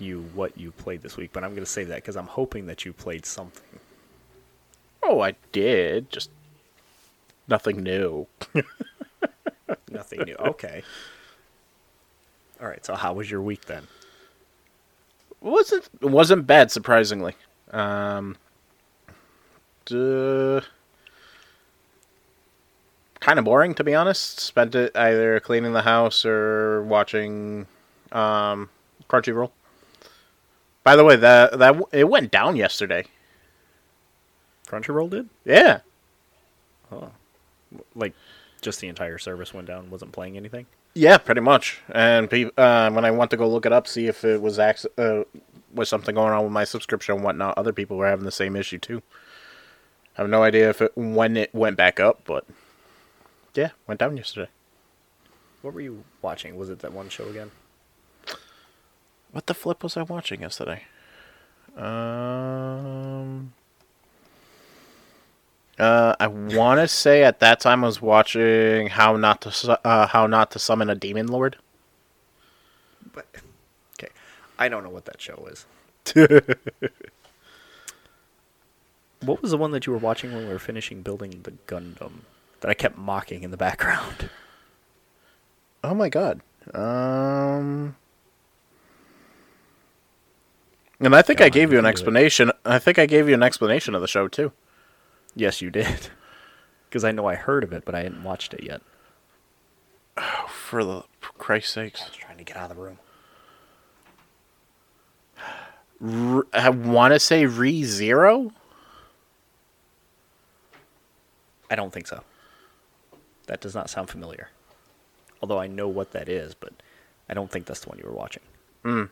you what you played this week, but I'm going to say that because I'm hoping that you played something. Oh, I did. Just nothing new. Nothing new. Okay. All right. So how was your week then? wasn't it wasn't bad surprisingly. Um, duh, kind of boring to be honest. Spent it either cleaning the house or watching um, Crunchyroll. By the way, that that it went down yesterday. Crunchyroll did? Yeah, Oh. Like, just the entire service went down, wasn't playing anything? yeah, pretty much. And pe- uh, when I went to go look it up, see if it was ac- uh, was something going on with my subscription and whatnot, other people were having the same issue too. I have no idea if it when it went back up, but yeah, went down yesterday. What were you watching? Was it that one show again? What the flip was I watching yesterday? Um, uh, I want to say at that time I was watching how not to su- uh, how not to summon a demon lord. But okay, I don't know what that show is. what was the one that you were watching when we were finishing building the Gundam that I kept mocking in the background? Oh my god. Um. And I think I gave you an explanation. I think I gave you an explanation of the show too. Yes, you did. Because I know I heard of it, but I hadn't watched it yet. Oh, for the for Christ's sakes, I was trying to get out of the room. R- I want to say Re Zero. I don't think so. That does not sound familiar. Although I know what that is, but I don't think that's the one you were watching. Mm.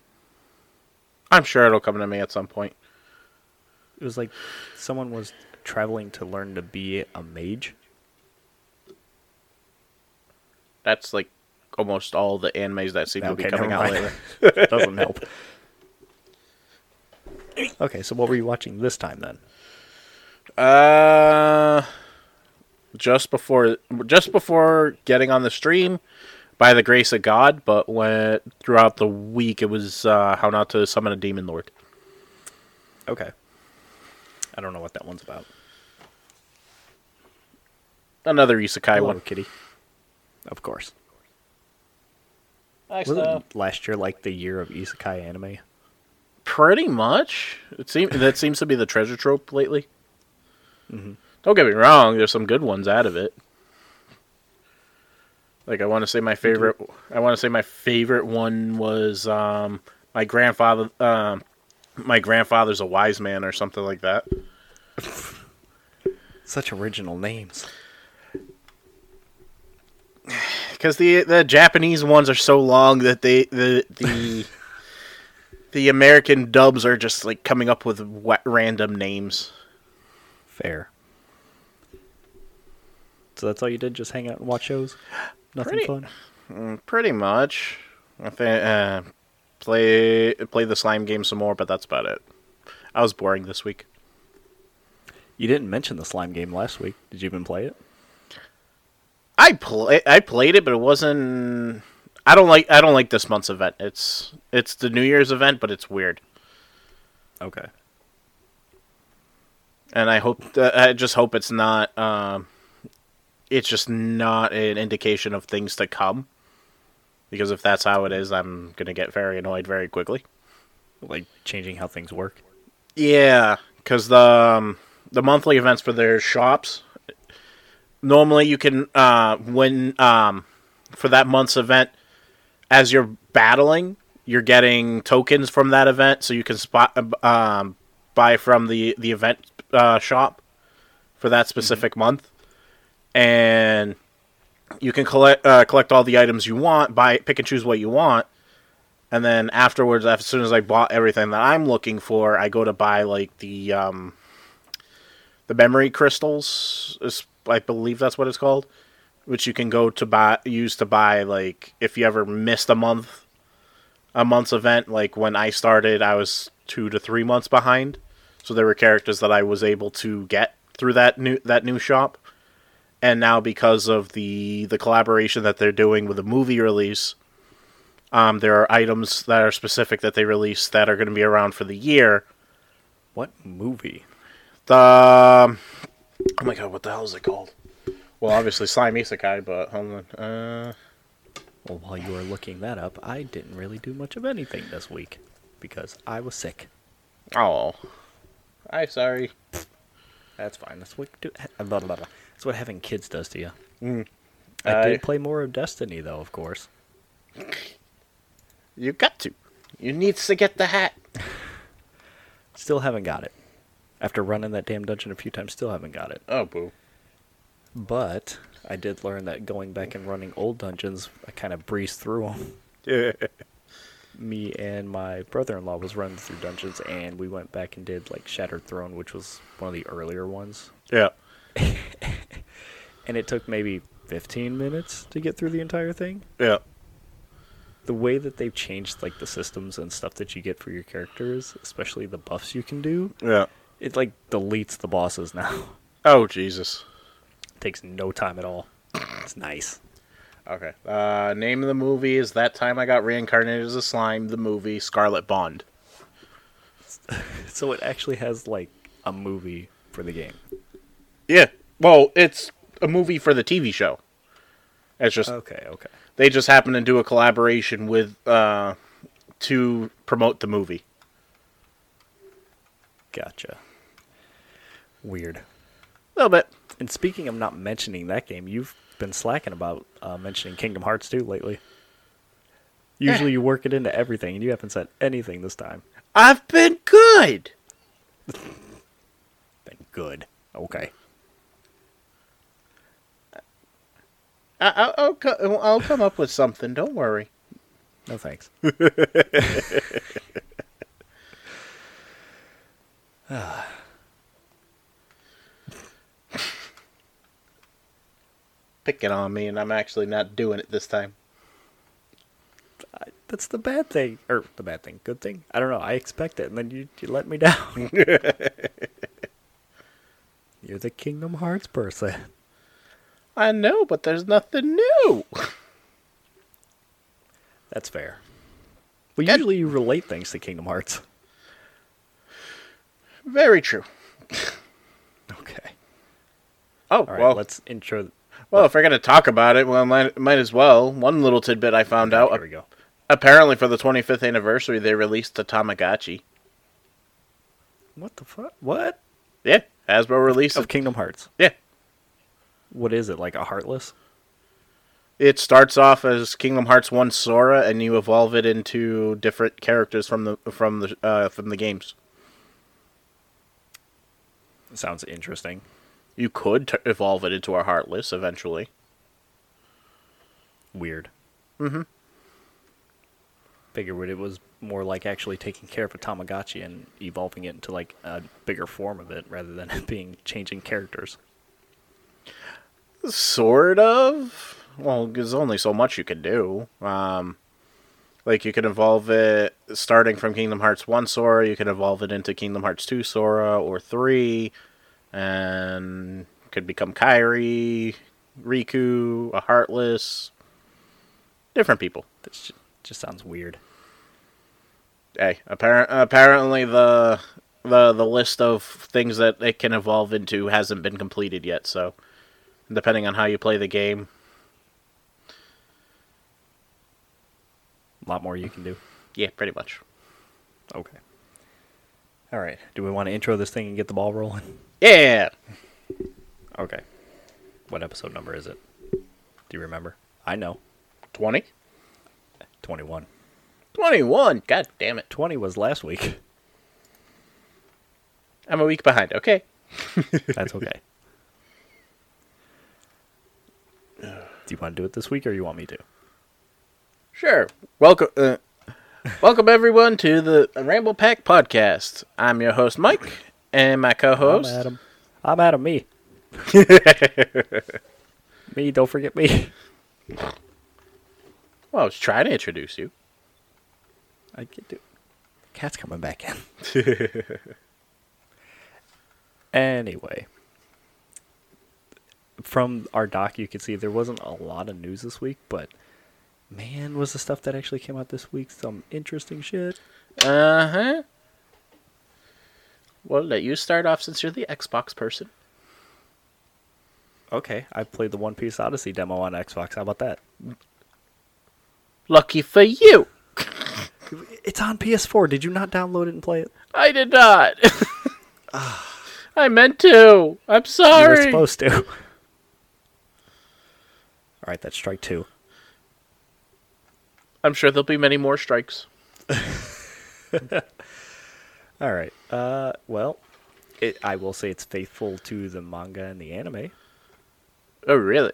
I'm sure it'll come to me at some point. It was like someone was traveling to learn to be a mage. That's like almost all the animes that seem to be Okay, coming out lately. Doesn't help. Okay, so what were you watching this time then? Uh, just before, just before getting on the stream, by the grace of God. But when throughout the week, it was uh, how not to summon a demon lord. Okay. I don't know what that one's about. Another isekai Hello, one. Kitty. Of course. Nice Wasn't last year like the year of isekai anime? Pretty much. It seems that seems to be the treasure trope lately. Don't get me wrong. There's some good ones out of it. Like I want to say my favorite. I want to say my favorite one was um, my grandfather. Um, my grandfather's a wise man or something like that. Such original names. Because the the Japanese ones are so long that they the the the American dubs are just like coming up with wa- random names. Fair. So that's all you did? Just hang out and watch shows? Nothing Pretty- fun? Mm, Pretty much. I think uh, play play the slime game some more, but that's about it. I was boring this week. You didn't mention the slime game last week. Did you even play it? I play I played it, but it wasn't. I don't like I don't like this month's event. It's it's the New Year's event, but it's weird, Okay. and I hope uh, I just hope it's not. Um, it's just not an indication of things to come. Because if that's how it is, I'm gonna get very annoyed very quickly. Like changing how things work? Yeah, because the um, the monthly events for their shops normally you can uh, when um, for that month's event as you're battling, you're getting tokens from that event, so you can spot um, buy from the the event uh, shop for that specific month, and you can collect uh, collect all the items you want, buy pick and choose what you want, and then afterwards, as soon as I bought everything that I'm looking for, I go to buy like the um, the memory crystals. Is, I believe that's what it's called, which you can go to buy use to buy like if you ever missed a month, a month's event. Like when I started, I was two to three months behind, so there were characters that I was able to get through that new that new shop. And now because of the the collaboration that they're doing with the movie release, Um, there are items that are specific that they release that are going to be around for the year. What movie? The um, oh my god, what the hell is it called? Well, obviously Slime Isekai, but hold on. Uh, Well, while you were looking that up, I didn't really do much of anything this week because I was sick. oh, I'm sorry. That's fine. This week, do, blah, blah, blah. That's what having kids does to you. Mm. I did play more of Destiny, though, of course. You got to. You needs to get the hat. Still haven't got it. After running that damn dungeon a few times, still haven't got it. Oh boo. But I did learn that going back and running old dungeons, I kind of breezed through them. Yeah. Me and my brother-in-law was running through dungeons, and we went back and did like Shattered Throne, which was one of the earlier ones. Yeah. And it took maybe 15 minutes to get through the entire thing. Yeah. the way that they've changed like the systems and stuff that you get for your characters, especially the buffs you can do, Yeah. it like deletes the bosses now. Oh Jesus. takes no time at all. It's nice. Okay. Uh, name of the movie is That Time I Got Reincarnated as a Slime, the movie Scarlet Bond. So it actually has like a movie for the game. Yeah. Well, it's a movie for the TV show. It's just Okay, okay. they just happen to do a collaboration with uh to promote the movie. Gotcha. Weird. A little bit. And speaking of not mentioning that game, you've been slacking about uh, mentioning Kingdom Hearts 2 lately. Usually you work it into everything, and you haven't said anything this time. I've been good. Been good. Okay. I, I, I'll, I'll come up with something. Don't worry. No thanks. Picking on me, and I'm actually not doing it this time. I, that's the bad thing, or the bad thing, good thing. I don't know. I expect it, and then you you let me down. You're the Kingdom Hearts person. I know, but there's nothing new. That's fair. Well, usually you relate things to Kingdom Hearts. Very true. Okay. Oh, right. well, let's intro. well, if we're gonna talk about it, well, might might as well. One little tidbit I found out. Here we go. Apparently, for the 25th anniversary, they released the Tamagotchi. What the fuck? What Yeah, Hasbro released of it. Kingdom Hearts? Yeah, What is it like a Heartless? it starts off as Kingdom Hearts One Sora, and you evolve it into different characters from the from the uh, from the games. Sounds interesting. You could t- evolve it into a Heartless eventually. Weird. Mm-hmm. Figured it was more like actually taking care of a Tamagotchi and evolving it into like a bigger form of it rather than it being changing characters. Sort of. Well, there's only so much you can do. Um, like you can evolve it starting from Kingdom Hearts One Sora. You can evolve it into Kingdom Hearts Two Sora or three, and could become Kairi, Riku, a Heartless. Different people. That just, just sounds weird. Hey, apparent, apparently the the the list of things that it can evolve into hasn't been completed yet. So, depending on how you play the game, A lot more you can do. yeah, pretty much. Okay. All right. Do we want to intro this thing and get the ball rolling? Yeah. Okay. What episode number is it? Do you remember? I know. 20? 21. 21. God damn it. 20 was last week. I'm a week behind. Okay. That's okay. Do you want to do it this week or you want me to? Sure. Welcome uh, Welcome everyone to the Ramble Pack podcast. I'm your host Mike and my co-host I'm Adam. I'm Adam. Me. me. Don't forget me. Well, I was trying to introduce you. I get to. Cat's coming back in. anyway, from our doc, you can see there wasn't a lot of news this week, but Man, was the stuff that actually came out this week some interesting shit? Uh huh. Well, let you start off since you're the Xbox person. Okay, I played the One Piece Odyssey demo on Xbox. How about that? Lucky for you. It's on PS4. Did you not download it and play it? I did not. I meant to. I'm sorry. You were supposed to. All right, that's strike two. I'm sure there'll be many more strikes. All right. Uh, well, it, I will say it's faithful to the manga and the anime. Oh, really?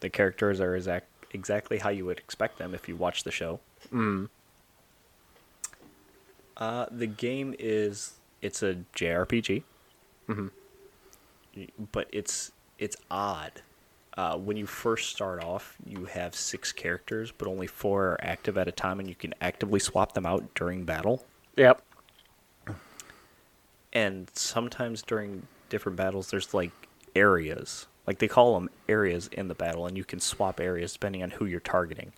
The characters are exact, exactly how you would expect them if you watch the show. Mm. Uh, the game is it's a JRPG, Mhm. but it's it's odd. Uh, when you first start off, you have six characters, but only four are active at a time, and you can actively swap them out during battle. Yep. And sometimes during different battles, there's like areas, like they call them areas in the battle, and you can swap areas depending on who you're targeting.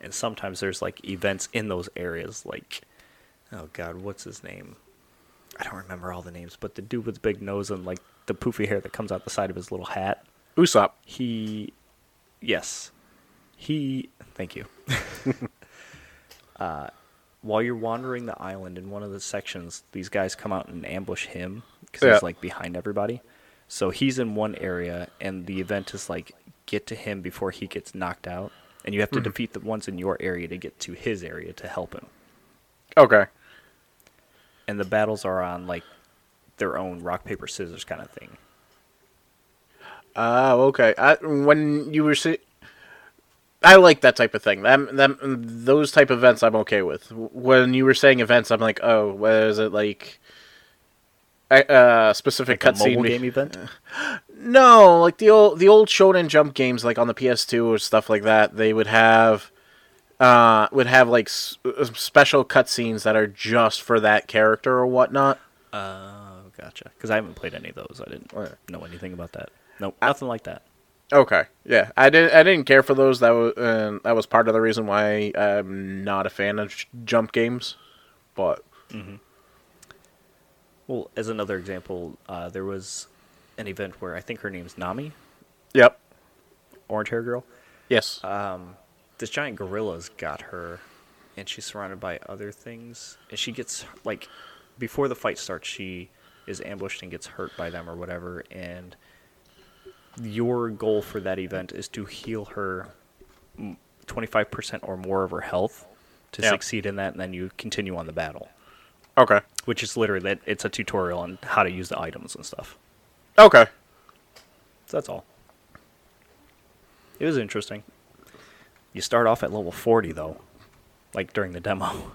And sometimes there's like events in those areas, like oh god, what's his name? I don't remember all the names, but the dude with the big nose and like the poofy hair that comes out the side of his little hat. Usopp. He, yes, he. Thank you. uh, while you're wandering the island in one of the sections, these guys come out and ambush him because Yeah. he's like behind everybody. So he's in one area, and the event is like get to him before he gets knocked out, and you have to defeat the ones in your area to get to his area to help him. Okay. And the battles are on like their own rock paper scissors kind of thing. Oh, okay. I, when you were si- I like that type of thing. That, that, those type of events I'm okay with. When you were saying events, I'm like, oh, what is it like? A uh, specific Like cutscene. game event. No, like the old the old Shonen Jump games, like on the PS2 or stuff like that. They would have, uh, would have like s- uh, special cutscenes that are just for that character or whatnot. Oh, gotcha. Because I haven't played any of those. I didn't know anything about that. Nope, nothing like that. Okay, yeah, I didn't. I didn't care for those. That was uh, that was part of the reason why I'm not a fan of sh- jump games. But Well, as another example, uh, there was an event where I think her name's Nami, yep, orange hair girl. yes, Um, this giant gorilla's got her, and she's surrounded by other things. And she gets like before the fight starts, she is ambushed and gets hurt by them or whatever. And your goal for that event is to heal her twenty five percent or more of her health to Yeah. succeed in that, and then you continue on the battle. okay, which is literally that it's a tutorial on how to use the items and stuff. okay, So that's all. It was interesting. You start off at level 40 though, like during the demo.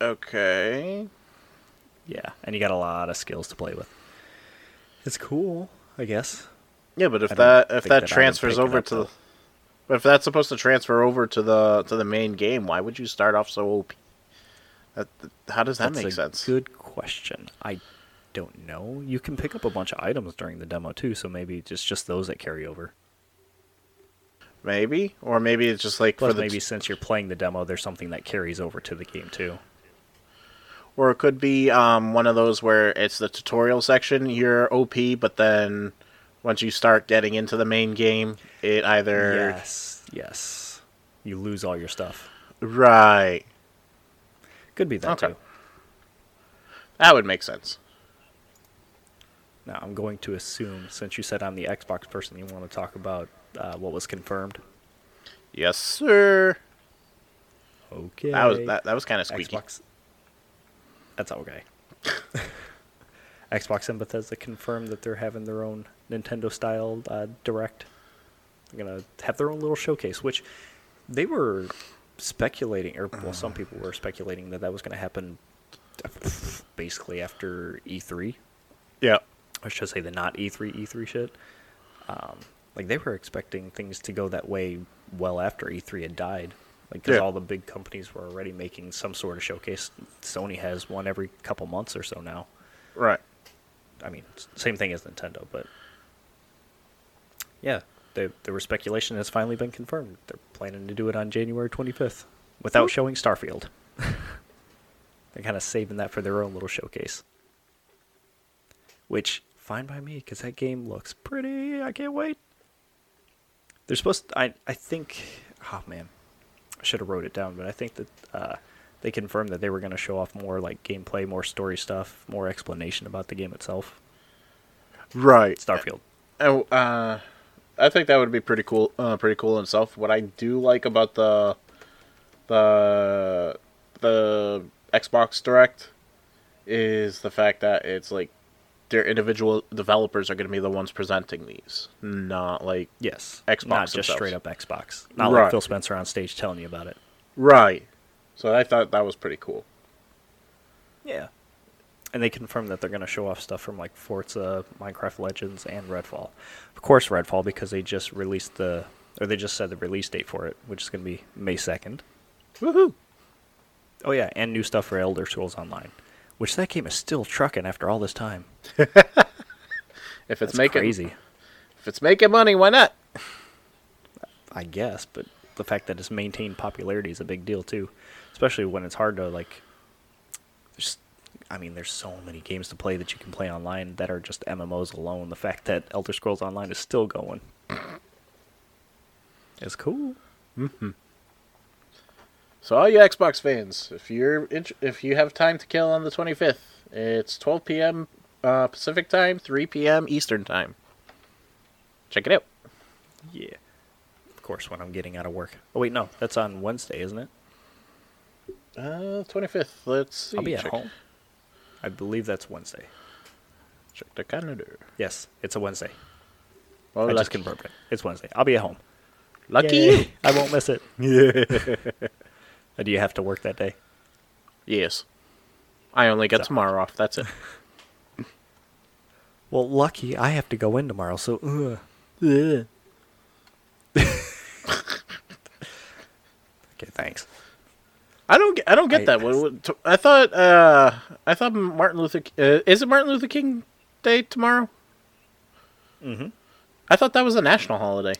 okay. Yeah, and you got a lot of skills to play with. It's cool, I guess. Yeah, but if that if that that transfers over to, the, but if that's supposed to transfer over to the to the main game, why would you start off so OP? That, how does that That's make a sense? Good question. I don't know. You can pick up a bunch of items during the demo too, so maybe it's just those that carry over. Maybe, or maybe it's just like Plus, for the maybe since you're playing the demo, there's something that carries over to the game too. Or it could be um, one of those where it's the tutorial section, you're OP, but then once you start getting into the main game, it either. Yes, yes. You lose all your stuff. Right. Could be that Okay. too. That would make sense. Now, I'm going to assume, since you said I'm the Xbox person, you want to talk about uh, what was confirmed. Yes, sir. Okay. That was that, that was kind of squeaky. Xbox. That's okay. Xbox and Bethesda confirmed that they're having their own Nintendo style uh, direct. They're gonna have their own little showcase, which they were speculating, or well, some people were speculating that that was gonna happen basically after E3. Yeah. I should say the not E E3 E3 shit. Um, like they were expecting things to go that way well after E3 had died. Like because Yeah. all the big companies were already making some sort of showcase. Sony has one every couple months or so now. Right. I mean, same thing as Nintendo, but yeah, the, there was speculation has finally been confirmed. They're planning to do it on January 25th without showing Starfield. They're kind of saving that for their own little showcase. Which, fine by me, because that game looks pretty. I can't wait. They're supposed to, I, I think, oh man, I should have wrote it down, but I think that uh, they confirmed that they were going to show off more like gameplay, more story stuff, more explanation about the game itself. Right. Starfield. Oh, uh, I think that would be pretty cool. Uh, pretty cool in itself. What I do like about the the the Xbox Direct is the fact that it's like their individual developers are going to be the ones presenting these, not like Yes. Xbox Not just themselves. straight up Xbox. Not Right. like Phil Spencer on stage telling you about it. right. So I thought that was pretty cool. Yeah. And they confirmed that they're going to show off stuff from like Forza, Minecraft Legends, and Redfall. Of course, Redfall because they just released the, or they just said the release date for it, which is going to be May 2nd. Woohoo! Oh, yeah, and new stuff for Elder Scrolls Online, which that game is still trucking after all this time. If it's That's making crazy, if it's making money, why not? I guess, but the fact that it's maintained popularity is a big deal too, especially when it's hard to like. I mean, there's so many games to play that you can play online that are just MMOs alone. The fact that Elder Scrolls Online is still going is cool. So all you Xbox fans, if you're int- if you have time to kill on the 25th, it's 12 p.m. Uh, Pacific time, 3 p.m. Eastern time. Check it out. Yeah. Of course, when I'm getting out of work. Oh wait, no, that's on Wednesday, isn't it? Uh, 25th. Let's see. I'll be at check, home. I believe that's Wednesday. Check the calendar. Yes, it's a Wednesday. Oh, I just confirmed it. It's Wednesday. I'll be at home. lucky Yay. you. I won't miss it. Yeah. Uh, Do you have to work that day? yes. I only get So- tomorrow off. That's it. Well, lucky I have to go in tomorrow, so uh. Okay, thanks. I don't. Get, I don't get I- that. What, what, t- I thought. Uh, I thought Martin Luther. Uh, is it Martin Luther King Day tomorrow? Mm-hmm. I thought that was a national holiday.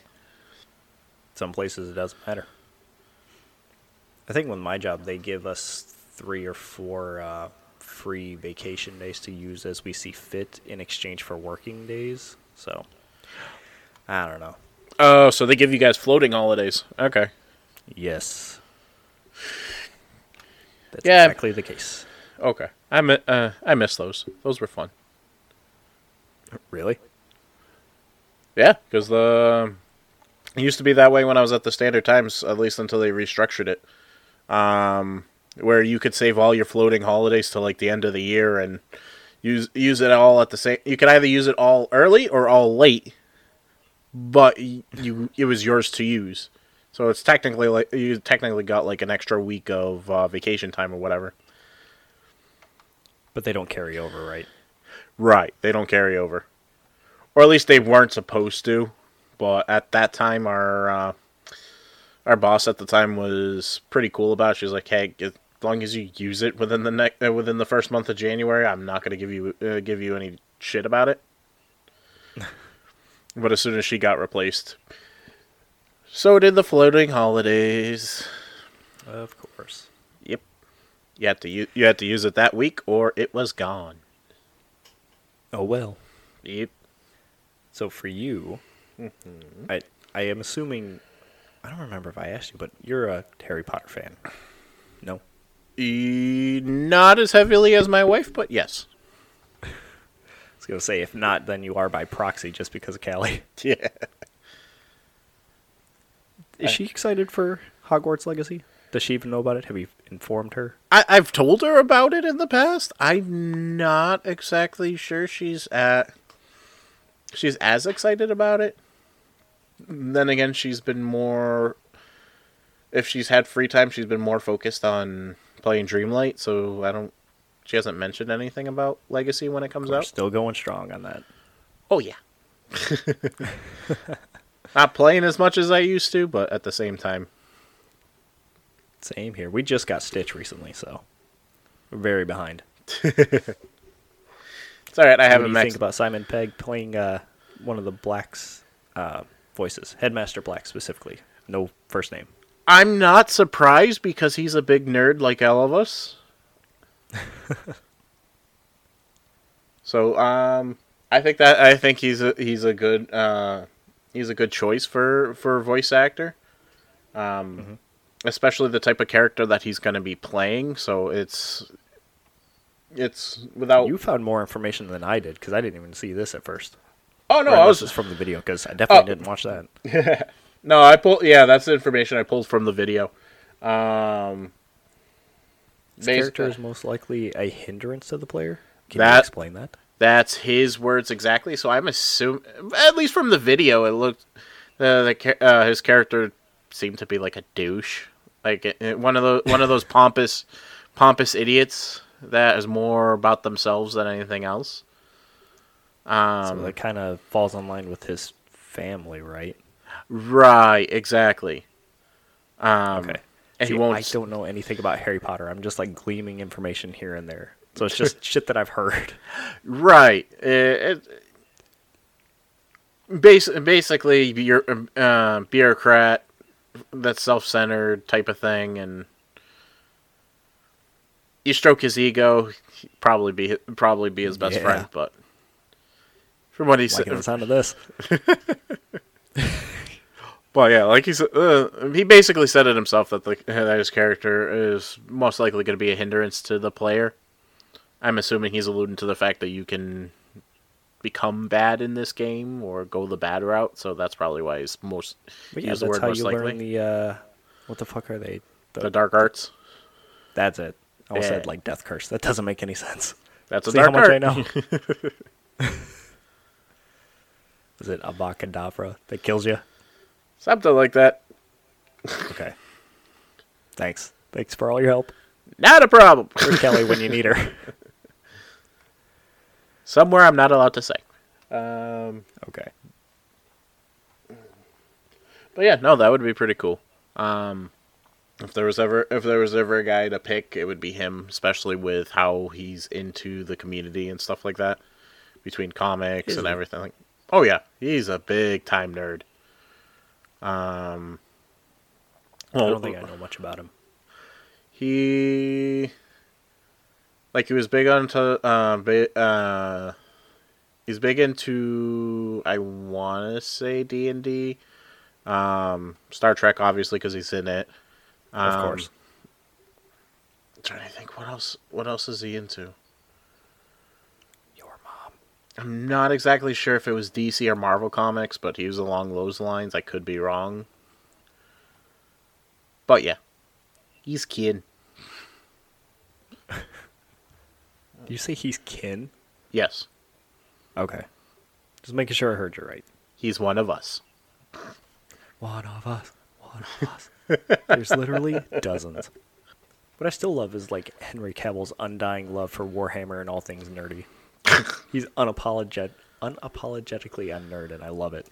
Some places it doesn't matter. I think with my job, they give us three or four uh, free vacation days to use as we see fit in exchange for working days. So, I don't know. Oh, so they give you guys floating holidays. Okay. Yes. That's Yeah. exactly the case. Okay. I mi- uh, I miss those. Those were fun. Really? Yeah, because the it used to be that way when I was at the Standard Times, at least until they restructured it. Um, where you could save all your floating holidays to like the end of the year and use use it all at the same. You could either use it all early or all late, but you it was yours to use. So it's technically like you technically got like an extra week of uh, vacation time or whatever. But they don't carry over, right? Right. They don't carry over. Or at least they weren't supposed to. But at that time our uh, our boss at the time was pretty cool about it. She was like, "Hey, as long as you use it within the next uh, within the first month of January, I'm not going to give you uh, give you any shit about it." but as soon as she got replaced, so did the floating holidays. Of course. Yep. You had to u- you had to use it that week or it was gone. Oh well. Yep. So for you, mm-hmm. I I am assuming I don't remember if I asked you, but you're a Harry Potter fan. No. E- not as heavily as my wife, but yes. I was gonna say if not, then you are by proxy just because of Callie. Yeah. Is she excited for Hogwarts Legacy? Does she even know about it? Have you informed her? I- I've told her about it in the past. I'm not exactly sure she's at. She's as excited about it. Then again, she's been more. If she's had free time, she's been more focused on playing Dreamlight. So I don't. She hasn't mentioned anything about Legacy when it comes We're out. still going strong on that. Oh yeah. Not playing as much as I used to, but at the same time, Same here. We just got Stitch recently, so we're very behind. it's all right. I What haven't do you think about Simon Pegg playing uh, one of the Blacks uh, voices. Headmaster Black specifically. No first name. I'm not surprised because he's a big nerd like all of us. so um I think that I think he's a he's a good uh he's a good choice for for voice actor. Um Mm-hmm. especially the type of character that he's going to be playing, so it's it's without You found more information than I did because I didn't even see this at first. Oh no, I was it's from the video because I definitely Oh. didn't watch that. No, I pulled. Yeah, that's the information I pulled from the video. Um, This character is most likely a hindrance to the player. Can you explain that? That's his words exactly. So I'm assuming, at least from the video, it looked the the uh, his character seemed to be like a douche, like uh, one of those one of those pompous pompous idiots that is more about themselves than anything else. Um, so that kind of falls in line with his family, right? right, exactly. Um, Okay. and See, he won't. I don't know anything about Harry Potter. I'm just like gleaming information here and there. So it's just shit that I've heard. Right. It, it, bas- basically, you're a uh, bureaucrat that's self-centered type of thing, and you stroke his ego, probably be probably be his best Yeah. friend. But from what he Liking the said, sound of this. well, yeah, like he said, uh, he basically said it himself that the that his character is most likely going to be a hindrance to the player. I'm assuming he's alluding to the fact that you can become bad in this game or go the bad route, so that's probably why he's most But yeah, use that's the word how most you likely. learn the. Uh, what the fuck are they? the dark arts. That's it. I almost said like Death Curse. That doesn't make any sense. That's a See dark how much art. I know. Is it Abacadabra that kills you? Something like that. Okay. Thanks. Thanks for all your help. Not a problem. Where's Kelly when you need her? Somewhere I'm not allowed to say. Um, Okay. but yeah, no, that would be pretty cool. Um, if there was ever if there was ever a guy to pick, it would be him, especially with how he's into the community and stuff like that, between comics Is and everything. Like, oh yeah, he's a big time nerd. Um, I don't think I know much about him. he like he was big onto uh, bi- uh he's big into I want to say D and D, um, Star Trek obviously because he's in it. Of Um, course. I'm trying to think what else. What else is he into? Your mom. I'm not exactly sure if it was DC or Marvel comics, but he was along those lines. I could be wrong. But yeah, he's kid. You say he's kin? Yes, Okay. Just making sure I heard you right. he's one of us. One of us. One of us. There's literally dozens. What I still love is like Henry Cavill's undying love for Warhammer and all things nerdy. He's unapologet unapologetically a nerd, and I love it.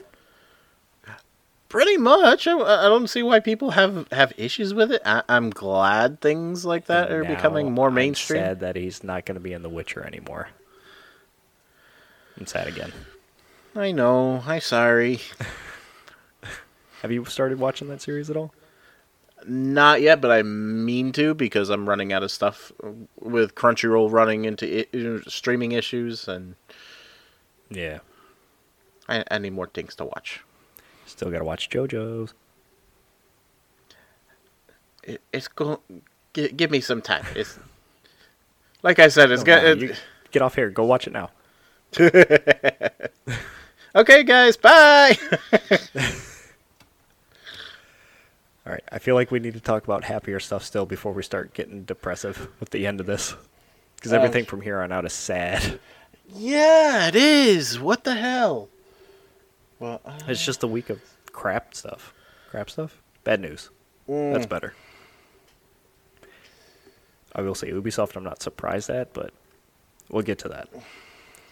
Pretty much. I, I don't see why people have, have issues with it. I, I'm glad things like that are becoming more I'm mainstream. sad that he's not going to be in The Witcher anymore. I'm sad again. I know. I'm sorry. Have you started watching that series at all? Not yet, but I mean to because I'm running out of stuff with Crunchyroll running into I- streaming issues, and Yeah. I, I need more things to watch. Still got to watch JoJo's. It, it's go. G- give me some time. It's like I said. It's good. no, get off here. Go watch it now. okay, guys. Bye. All right. I feel like we need to talk about happier stuff still before we start getting depressive with the end of this. Because Um, everything from here on out is sad. yeah, it is. What the hell? Well, uh, It's just a week of crap stuff. Crap stuff? Bad news. mm, That's better. I will say Ubisoft, I'm not surprised at, but we'll get to that.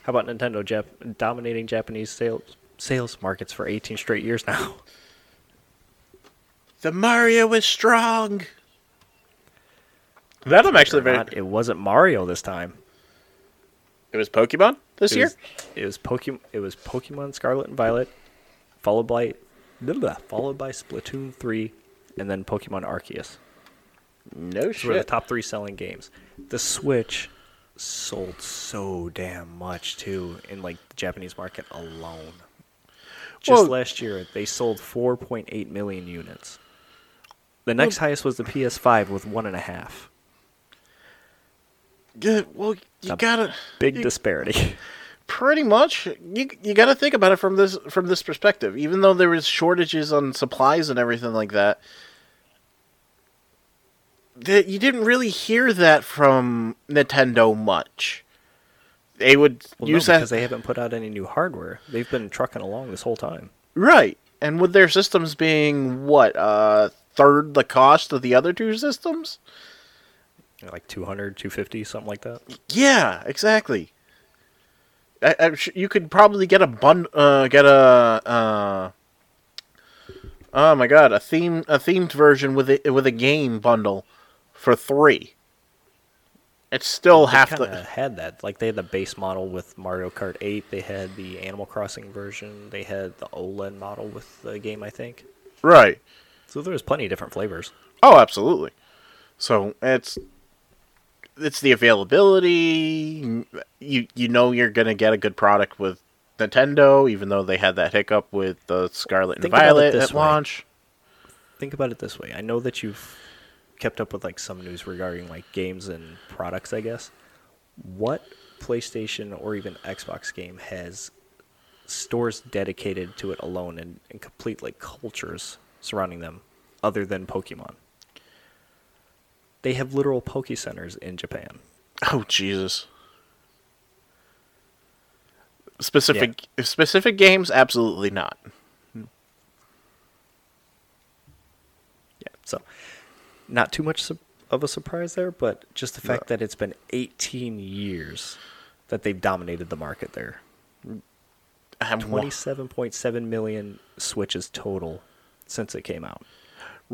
How about Nintendo Jap- dominating Japanese sales sales markets for 18 straight years now? the Mario is strong. That I'm actually very. not, it wasn't Mario this time. It was Pokemon this It year. was, it was Pokemon. It was Pokemon Scarlet and Violet, followed by blah, blah, followed by Splatoon 3, and then Pokemon Arceus. No Those were the shit. top three selling games. The Switch sold so damn much too in like the Japanese market alone. Just Well- last year, they sold 4.8 million units. The next highest was the PS5 with one and a half. Yeah, well, you A gotta Big you- disparity. pretty much you you got to think about it from this from this perspective even though there was shortages on supplies and everything like that that you didn't really hear that from Nintendo much they would Well, no, use that because they haven't put out any new hardware. They've been trucking along this whole time. right and with their systems being what uh third the cost of the other two systems Like 200, 250, something like that. Yeah, exactly. I, I'm you could probably get a bun, uh, get a, uh, oh my god, a theme, a themed version with a with a game bundle for three. It's still They half the had that. Like they had the base model with Mario Kart 8. They had the Animal Crossing version. They had the OLED model with the game, I think. right. So there was plenty of different flavors. Oh, absolutely. So it's it's the availability. You you know you're gonna get a good product with Nintendo, even though they had that hiccup with the Scarlet and Think Violet at way. launch. Think about it this way. I know that you've kept up with like some news regarding like games and products, I guess. What PlayStation or even Xbox game has stores dedicated to it alone and, and complete like cultures surrounding them other than Pokemon? They have literal Poke centers in Japan. Oh Jesus. Specific specific games, absolutely not. Yeah, so not too much su- of a surprise there, but just the fact that it's been 18 years that they've dominated the market there. Um, 27.7 million Switches total since it came out.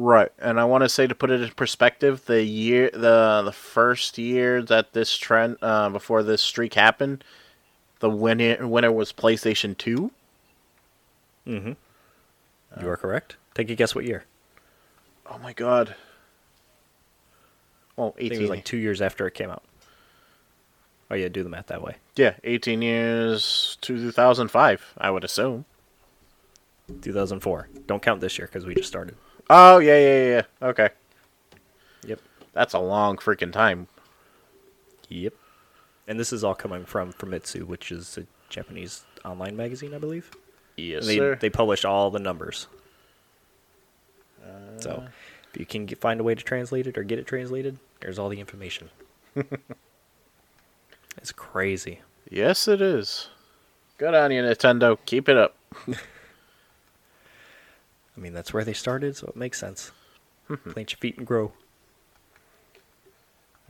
Right, and I want to say to put it in perspective, the year the the first year that this trend uh, before this streak happened, the winner winner was PlayStation Two. Mm-hmm. You are correct. Take a guess what year? Oh my God. Well, think it was like two years after it came out. Oh yeah, do the math that way. yeah, eighteen years, two thousand five. I would assume. 2004. Don't count this year because we just started. Oh yeah, yeah, yeah. Okay, Yep. that's a long freaking time. Yep. And this is all coming from Famitsu, which is a Japanese online magazine, I believe. Yes, And they sir. they publish all the numbers. Uh, so, if you can get, find a way to translate it or get it translated, there's all the information. it's crazy. Yes, it is. Good on you, Nintendo. Keep it up. I mean, that's where they started, so it makes sense. Plant your feet and grow.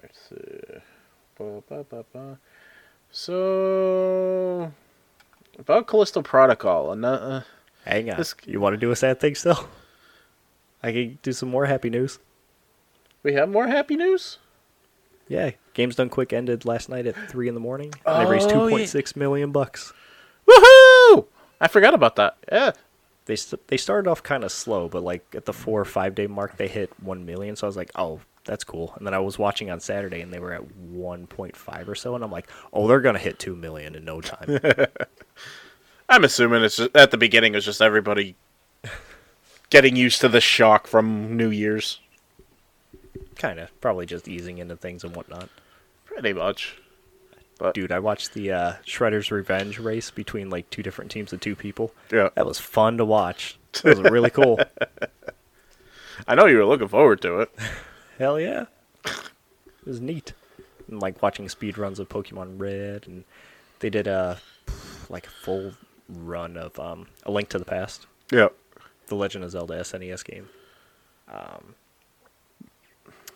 Let's see. Ba, ba, ba, ba. So, about Callisto Protocol, and uh, Hang on. This- You want to do a sad thing still? I can do some more happy news. we have more happy news. Yeah, Games Done Quick ended last night at three in the morning. And they raised Oh, two yeah. point six million bucks. Woohoo! I forgot about that. Yeah. They st- they started off kind of slow, but like at the four or five day mark, they hit one million. So I was like, oh, that's cool. And then I was watching on Saturday, and they were at one point five or so, and I'm like, oh, they're gonna hit two million in no time. I'm assuming it's just, at the beginning. It's just everybody getting used to the shock from New Year's. kind of, probably just easing into things and whatnot. Pretty much. But Dude, I watched the uh, Shredder's Revenge race between like two different teams of two people. yeah, That was fun to watch. It was really cool. I know you were looking forward to it. Hell yeah. It was neat. And like watching speed runs of Pokemon Red and they did a like a full run of um A Link to the Past, Yeah. the Legend of Zelda SNES game. Um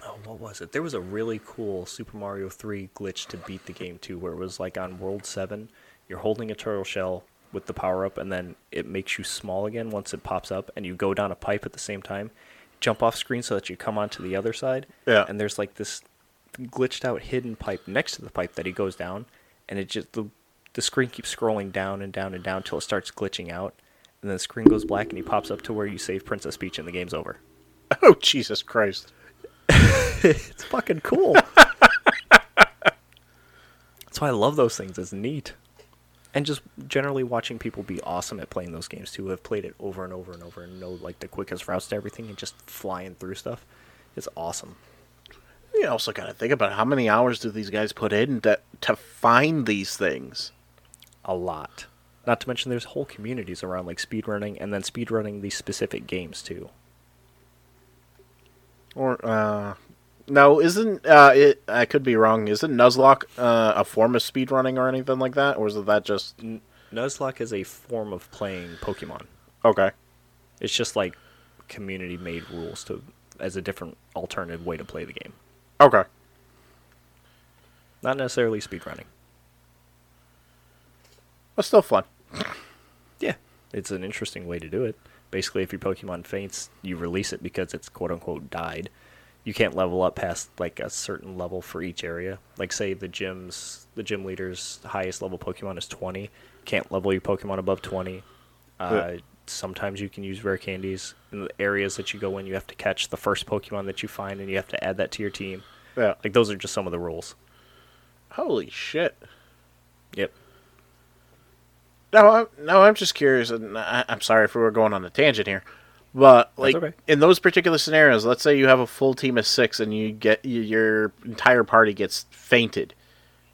Oh, what was it? There was a really cool Super Mario 3 glitch to beat the game too, where it was like on World 7, you're holding a turtle shell with the power up, and then it makes you small again once it pops up, and you go down a pipe at the same time, jump off screen so that you come onto the other side. Yeah. And there's like this glitched out hidden pipe next to the pipe that he goes down, and it just the the screen keeps scrolling down and down and down till it starts glitching out, and then the screen goes black, and he pops up to where you save Princess Peach, and the game's over. Oh Jesus Christ! it's fucking cool. That's why I love those things. It's neat. And just generally watching people be awesome at playing those games too, who have played it over and over and over and know like the quickest routes to everything and just flying through stuff. It's awesome. You also got to think about how many hours do these guys put in to to find these things. A lot. Not to mention there's whole communities around like speedrunning and then speedrunning these specific games too. Or uh, no, isn't uh, it? I could be wrong. Isn't Nuzlocke uh, a form of speedrunning or anything like that, or is it that just N- Nuzlocke is a form of playing Pokemon. okay? It's just like community made rules to as a different alternative way to play the game. Okay. Not necessarily speedrunning. But still fun. Yeah, it's an interesting way to do it. Basically, if your Pokemon faints, you release it because it's quote unquote died. You can't level up past like a certain level for each area. Like say the gyms, the gym leader's highest level Pokemon is twenty. Can't level your Pokemon above twenty. Uh, Yeah. Sometimes you can use rare candies in the areas that you go in. You have to catch the first Pokemon that you find, and you have to add that to your team. Yeah. Like those are just some of the rules. Holy shit. Yep. No, I'm, no, I'm just curious, and I, I'm sorry if we were going on a tangent here, but like okay. in those particular scenarios, let's say you have a full team of six and you get you, your entire party gets fainted.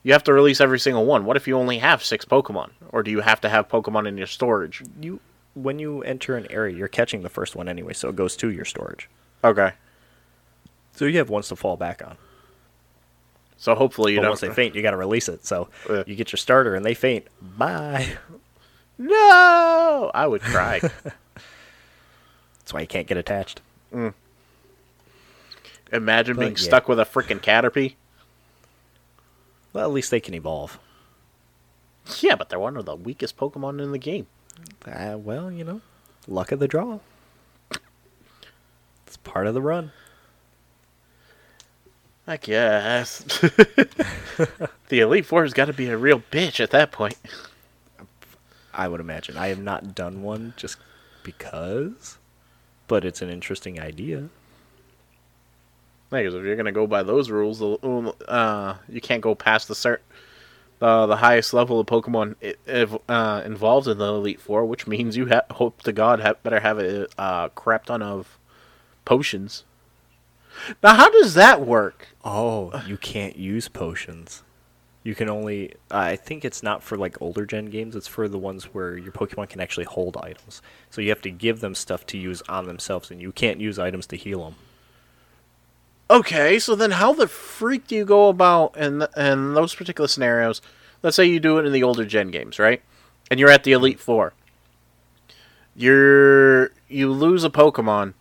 You have to release every single one. What if you only have six Pokemon, or do you have to have Pokemon in your storage? You when you enter an area, you're catching the first one anyway, so it goes to your storage. Okay, So you have ones to fall back on. so hopefully you but don't. once they faint, you got to release it. So Yeah. you get your starter, and they faint. Bye. No, I would cry. That's why you can't get attached. Imagine But, being yeah. stuck with a freaking Caterpie. Well, at least they can evolve. Yeah, but they're one of the weakest Pokemon in the game. Uh, well, you know, luck of the draw. It's part of the run. I guess. the Elite Four's got to be a real bitch at that point. I would imagine. I have not done one just because, but it's an interesting idea. Because if you're gonna go by those rules, the- uh, you can't go past the cert, uh, the highest level of Pokemon if, uh, involved in the Elite Four, which means you ha- hope to God ha- better have a uh, crap ton of potions. Now, how does that work? Oh, you can't use potions. You can only. I think it's not for like older gen games. It's for the ones where your Pokemon can actually hold items. So you have to give them stuff to use on themselves, and you can't use items to heal them. Okay, so then how the freak do you go about in in those particular scenarios? Let's say you do it in the older gen games, right? And you're at the mm-hmm. Elite Four. You're you lose a Pokemon.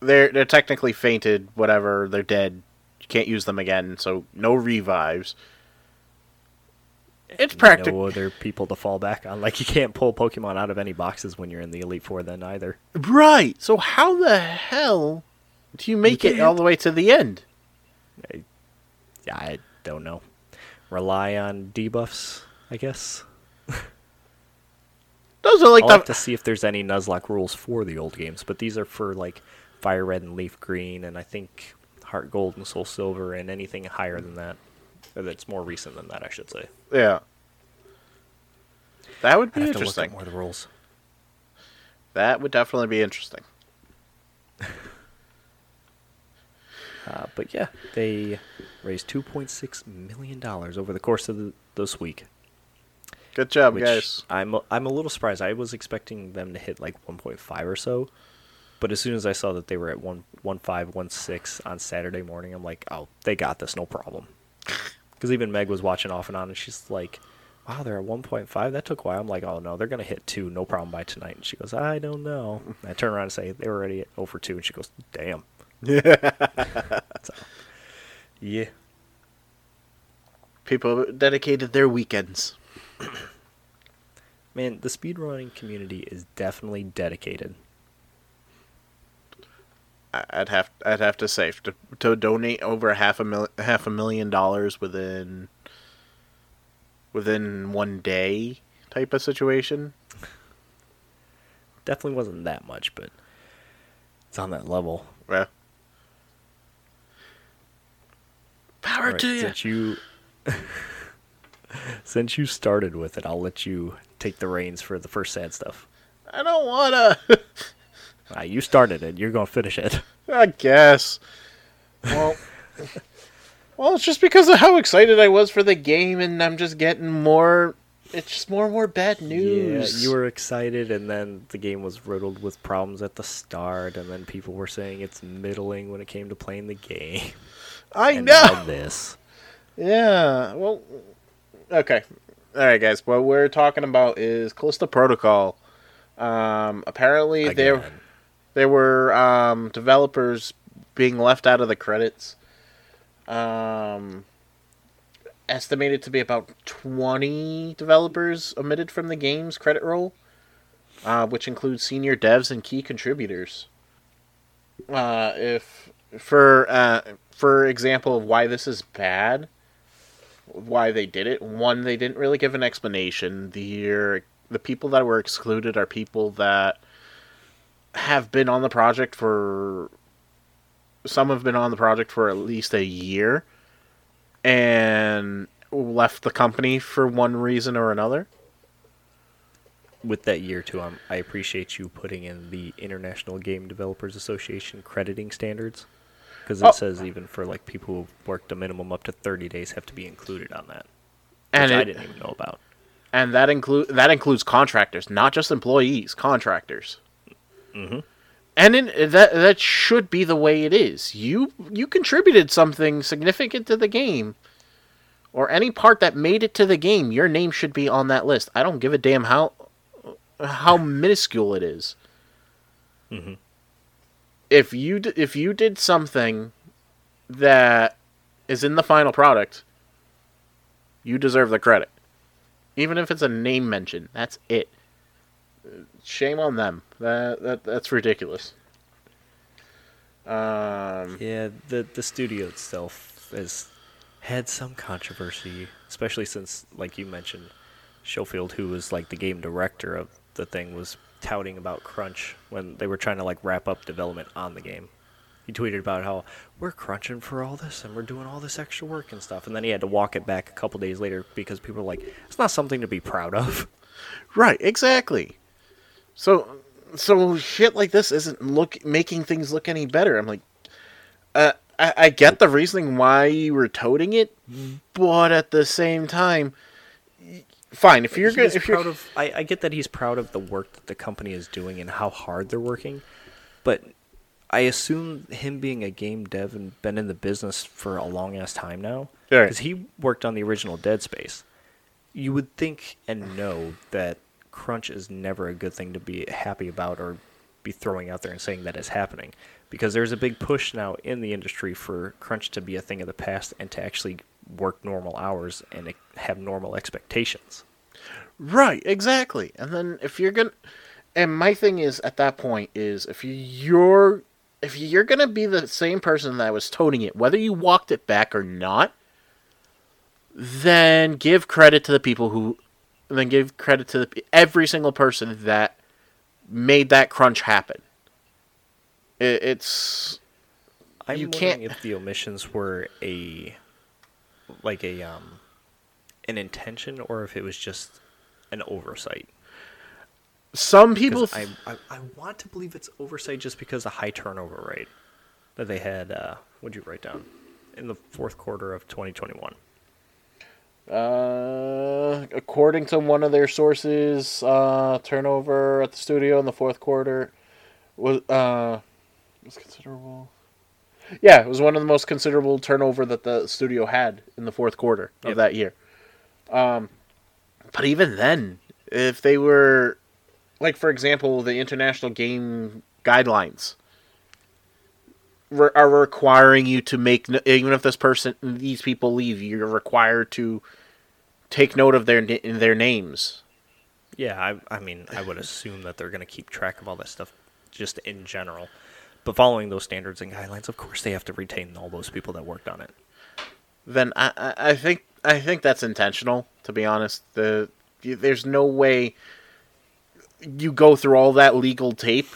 They're they're technically fainted, whatever. They're dead. You can't use them again, so no revives. It's practical, No other people to fall back on. Like you can't pull Pokemon out of any boxes when you're in the Elite Four. Then either. right? So how the hell do you make it all the way to the end? Yeah, I don't know. Rely on debuffs, I guess. Those are like I'll the have to see if there's any Nuzlocke rules for the old games, but these are for like Fire Red and Leaf Green, and I think Heart Gold and Soul Silver, and anything higher than that. Or that's more recent than that, I should say. yeah. That would I be have to look interesting. up more of the rules. That would definitely be interesting. Uh, but yeah, they raised 2.6 million dollars over the course of the, this week. Good job, which guys. I'm a- I'm a little surprised. I was expecting them to hit like 1.5 or so, but as soon as I saw that they were at 1 1.5 1.6 on Saturday morning, I'm like, oh, they got this, no problem. Because even Meg was watching off and on, and she's like, wow, they're at 1.5. That took a while. I'm like, oh no, they're gonna hit two, no problem by tonight. And she goes, I don't know. And I turn around and say they were already at over two, and she goes, damn. so, yeah. People dedicated their weekends. Man, the speedrunning community is definitely dedicated. I- I'd have I'd have to say to, to donate over half a mil, half a million dollars within within one day type of situation. Definitely wasn't that much, but it's on that level. Yeah. Power Alright, to you. since you since you started with it, I'll let you take the reins for the first sad stuff. I don't wanna. Ah, you started it. You're gonna finish it. I guess. Well, well, it's just because of how excited I was for the game, and I'm just getting more. It's just more and more bad news. Yeah, you were excited, and then the game was riddled with problems at the start, and then people were saying it's middling when it came to playing the game. I and know. this. Yeah. Well. Okay. All right, guys. What we're talking about is Callisto Protocol. Um, apparently, Again. There were um, developers being left out of the credits. Um, estimated to be about 20 developers omitted from the game's credit roll, uh, which includes senior devs and key contributors. Uh, if for uh, for example of why this is bad, why they did it. One, they didn't really give an explanation. The the people that were excluded are people that have been on the project for some have been on the project for at least a year and left the company for one reason or another. with that year too, um, I appreciate you putting in the International Game Developers Association crediting standards, because it Oh. says even for like people who worked a minimum up to 30 days have to be included on that, which And I didn't even know about. and that include that includes contractors, not just employees, contractors. Mhm. And in, that that should be the way it is. You you contributed something significant to the game, or any part that made it to the game. Your name should be on that list. I don't give a damn how how minuscule it is. Mhm. If you d- if you did something that is in the final product, you deserve the credit. Even if it's a name mention, that's it. Shame on them. That, that that's ridiculous. Um, Yeah, the the studio itself has had some controversy, especially since, like you mentioned, Schofield, who was like the game director of the thing, was touting about crunch when they were trying to like wrap up development on the game. He tweeted about how we're crunching for all this and we're doing all this extra work and stuff, and then he had to walk it back a couple days later because people were like, "It's not something to be proud of." right, exactly. So so shit like this isn't look making things look any better. I'm like, uh, I, I get the reasoning why you were toting it, but at the same time, fine if you're He good. If you're proud of, I, I get that he's proud of the work that the company is doing and how hard they're working, but I assume him being a game dev and been in the business for a long ass time now, Right. because he worked on the original Dead Space. You would think and know that crunch is never a good thing to be happy about or be throwing out there and saying that is happening, because there's a big push now in the industry for crunch to be a thing of the past and to actually work normal hours and have normal expectations. Right, exactly. And then if you're gonna, and my thing is at that point is if you're if you're gonna be the same person that was toting it, whether you walked it back or not, then give credit to the people who, then give credit to the, every single person that made that crunch happen. It, it's I'm You wondering can't- if the omissions were a like a um an intention or if it was just an oversight. some people. 'Cause I, I I want to believe it's oversight just because of high turnover rate that they had. Uh, what'd you write down in the fourth quarter of 2021? Uh, according to one of their sources, uh, turnover at the studio in the fourth quarter was uh was considerable. Yeah, it was one of the most considerable turnover that the studio had in the fourth quarter of Yep. that year. Um, but even then, if they were, like for example, the international game guidelines re- are requiring you to make even if this person these people leave you're required to take note of their their names Yeah, I I mean I would assume that they're going to keep track of all that stuff just in general. But following those standards and guidelines, of course, they have to retain all those people that worked on it. then I, I I think I think that's intentional to be honest the there's no way you go through all that legal tape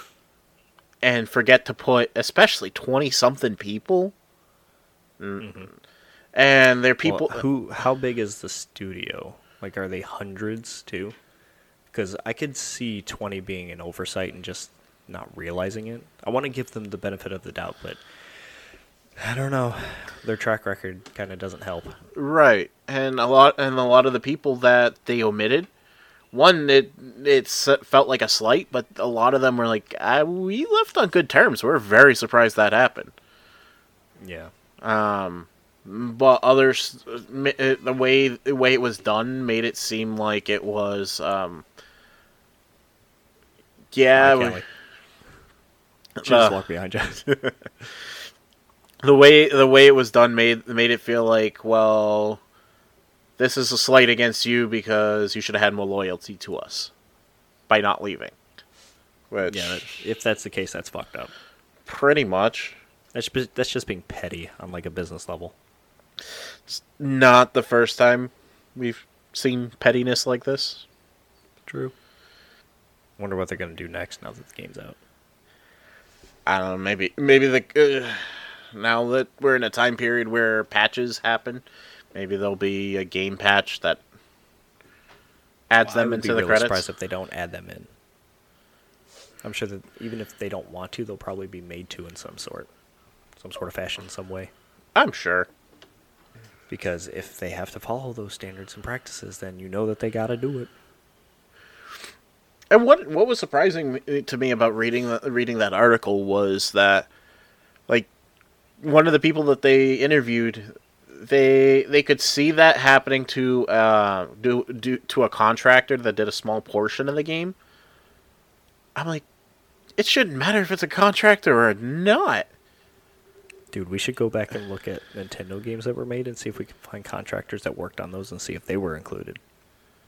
and forget to put, especially twenty something people, mm. and they're people Well, who? How big is the studio? Like, are they hundreds too? Because I could see twenty being an oversight and just not realizing it. I want to give them the benefit of the doubt, but I don't know. Their track record kind of doesn't help. Right, and a lot and a lot of the people that they omitted, one it it felt like a slight, but a lot of them were like, ah, "We left on good terms. We're very surprised that happened." Yeah. But others, uh, the way the way it was done made it seem like it was, um, yeah, we- She just Uh, walked behind you. the way the way it was done made made it feel like, well, this is a slight against you because you should have had more loyalty to us by not leaving. Which, yeah, if that's the case, that's fucked up. pretty much That's just, that's just being petty on like a business level. It's not the first time we've seen pettiness like this. True. Wonder what they're gonna do next now that the game's out. I don't know. Maybe maybe the uh, now that we're in a time period where patches happen, maybe there'll be a game patch that adds I them into the credits. surprised if they don't add them in. I'm sure that even if they don't want to, they'll probably be made to in some sort, some sort of fashion, some way. I'm sure. Because if they have to follow those standards and practices, then you know that they got to do it. And what what was surprising to me about reading the, reading that article was that, like, one of the people that they interviewed, they they could see that happening to uh do, do to a contractor that did a small portion of the game. I'm like, it shouldn't matter if it's a contractor or not. Dude, we should go back and look at Nintendo games that were made and see if we can find contractors that worked on those and see if they were included.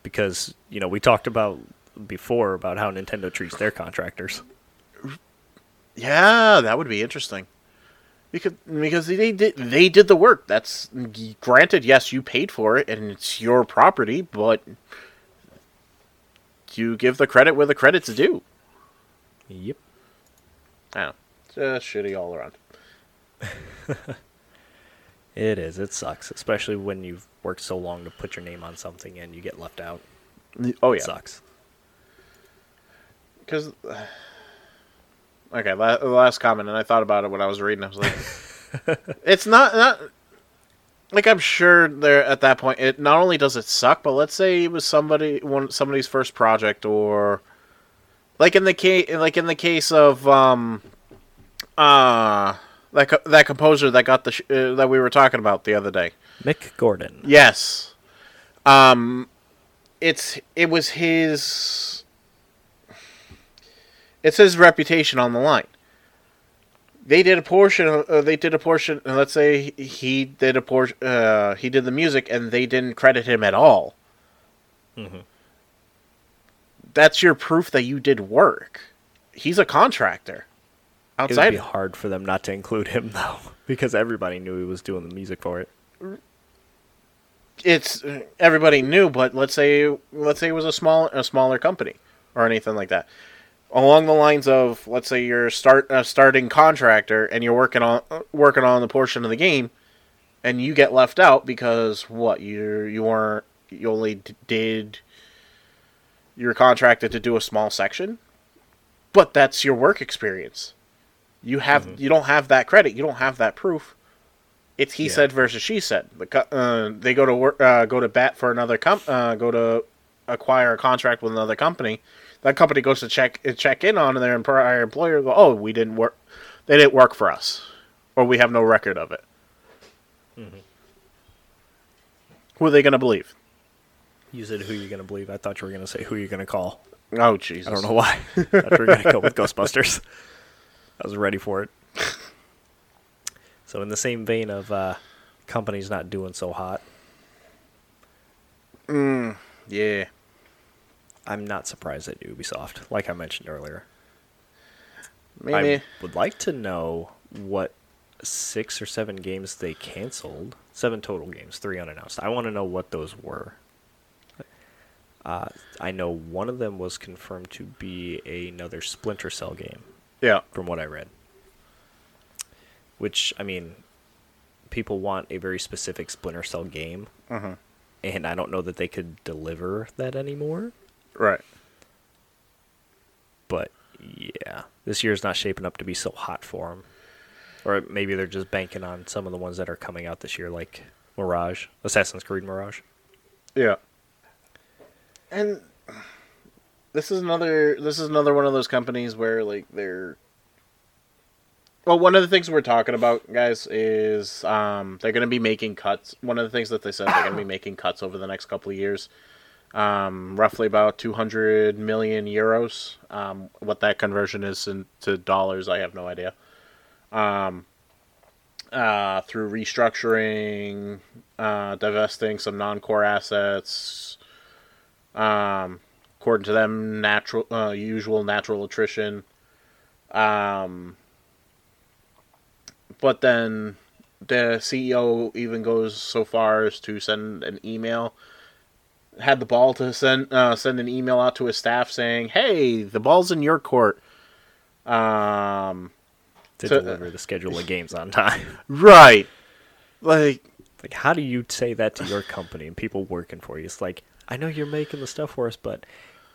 Because, you know, we talked about before about how Nintendo treats their contractors. Yeah, that would be interesting. Because because they did they did the work. That's granted. Yes, you paid for it, and it's your property, but you give the credit where the credit's due. Yep. I don't. Just shitty all around. It is. It sucks, especially when you've worked so long to put your name on something and you get left out. Oh yeah, It sucks. Because okay, la- the last comment, and I thought about it when I was reading. I was like, it's not not like I'm sure there at that point. It not only does it suck, but let's say it was somebody one somebody's first project, or like in the case like in the case of um uh that co- that composer that got the sh- uh, that we were talking about the other day. Mick Gordon. Yes. Um it's it was his it's his reputation on the line. They did a portion of, uh, they did a portion uh, let's say he did a portion uh, he did the music and they didn't credit him at all. Mhm. That's your proof that you did work. He's a contractor. It would be hard for them not to include him, though, because everybody knew he was doing the music for it. it's everybody knew, but let's say let's say it was a small a smaller company or anything like that. Along the lines of let's say you're start a starting contractor and you're working on working on the portion of the game, and you get left out because what you you weren't you only d- did you're contracted to do a small section, but that's your work experience. You have you don't have that credit. You don't have that proof. It's he Yeah. said versus she said. The uh, they go to work, uh, go to bat for another com- uh, go to acquire a contract with another company. That company goes to check check in on their prior employer. Go, oh, we didn't work. They didn't work for us, or we have no record of it. Who are they going to believe? You said who are you're going to believe. I thought you were going to say who are you're going to call. Oh, Jesus! I don't know why. I thought you were going to go with Ghostbusters. I was ready for it. So, in the same vein of uh, companies not doing so hot, Yeah, I'm not surprised at Ubisoft, like I mentioned earlier. maybe. I would like to know what six or seven games they canceled. Seven total games, three unannounced. I want to know what those were. Uh, I know one of them was confirmed to be another Splinter Cell game, Yeah. from what I read. Which I mean, people want a very specific Splinter Cell game, Mhm. and I don't know that they could deliver that anymore. Right. But yeah, this year's not shaping up to be so hot for them. Or maybe they're just banking on some of the ones that are coming out this year, like Mirage, Assassin's Creed Mirage. Yeah. And this is another this is another one of those companies where like they're well, one of the things we're talking about, guys, is um, they're going to be making cuts. One of the things that they said they're going to be making cuts over the next couple of years, um, roughly about 200 million euros. Um, what that conversion is into dollars, I have no idea. Um, uh, through restructuring, uh, divesting some non-core assets. Um, according to them, natural, uh, usual natural attrition. Um, but then the CEO even goes so far as to send an email. Had the ball to send uh, send an email out to his staff saying, "Hey, the ball's in your court." Um, to So- deliver the schedule of games on time. right, like like, how do you say that to your company and people working for you? It's like, I know you're making the stuff for us, but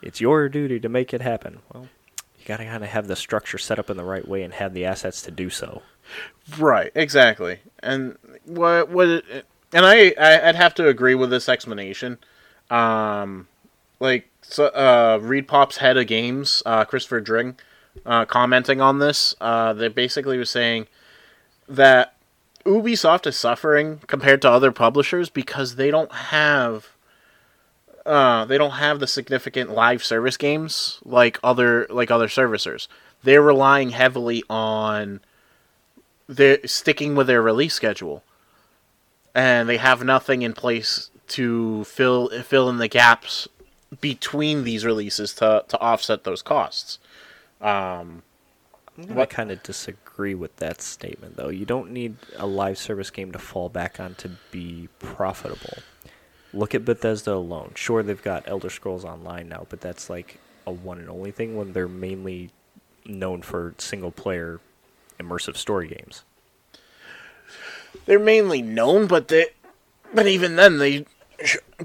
it's your duty to make it happen. Well, you got to kind of have the structure set up in the right way and have the assets to do so. Right, exactly. And what what it, and I, I I'd have to agree with this explanation. Um like so uh ReedPop's head of games, uh Christopher Dring, uh commenting on this, uh they basically was saying that Ubisoft is suffering compared to other publishers because they don't have uh, they don't have the significant live service games like other like other servicers. They're relying heavily on they're sticking with their release schedule, and they have nothing in place to fill fill in the gaps between these releases to to offset those costs. Um, to kind of disagree with that statement, though. You don't need a live service game to fall back on to be profitable. Look at Bethesda alone. Sure, they've got Elder Scrolls Online now, but that's like a one and only thing when they're mainly known for single player immersive story games. they're mainly known, but they, but even then, they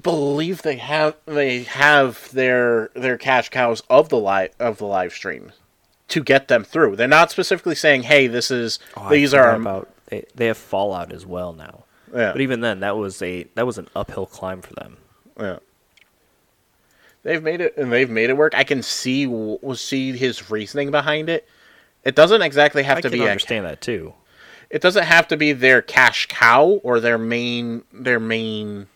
believe they have they have their their cash cows of the live of the live stream to get them through. They're not specifically saying, "Hey, this is Oh, these are about they, they have Fallout as well now. yeah, But even then, that was a that was an uphill climb for them. yeah." They've made it, and they've made it work. I can see see his reasoning behind it. It doesn't exactly have I to be a understand that too. it doesn't have to be their cash cow or their main their main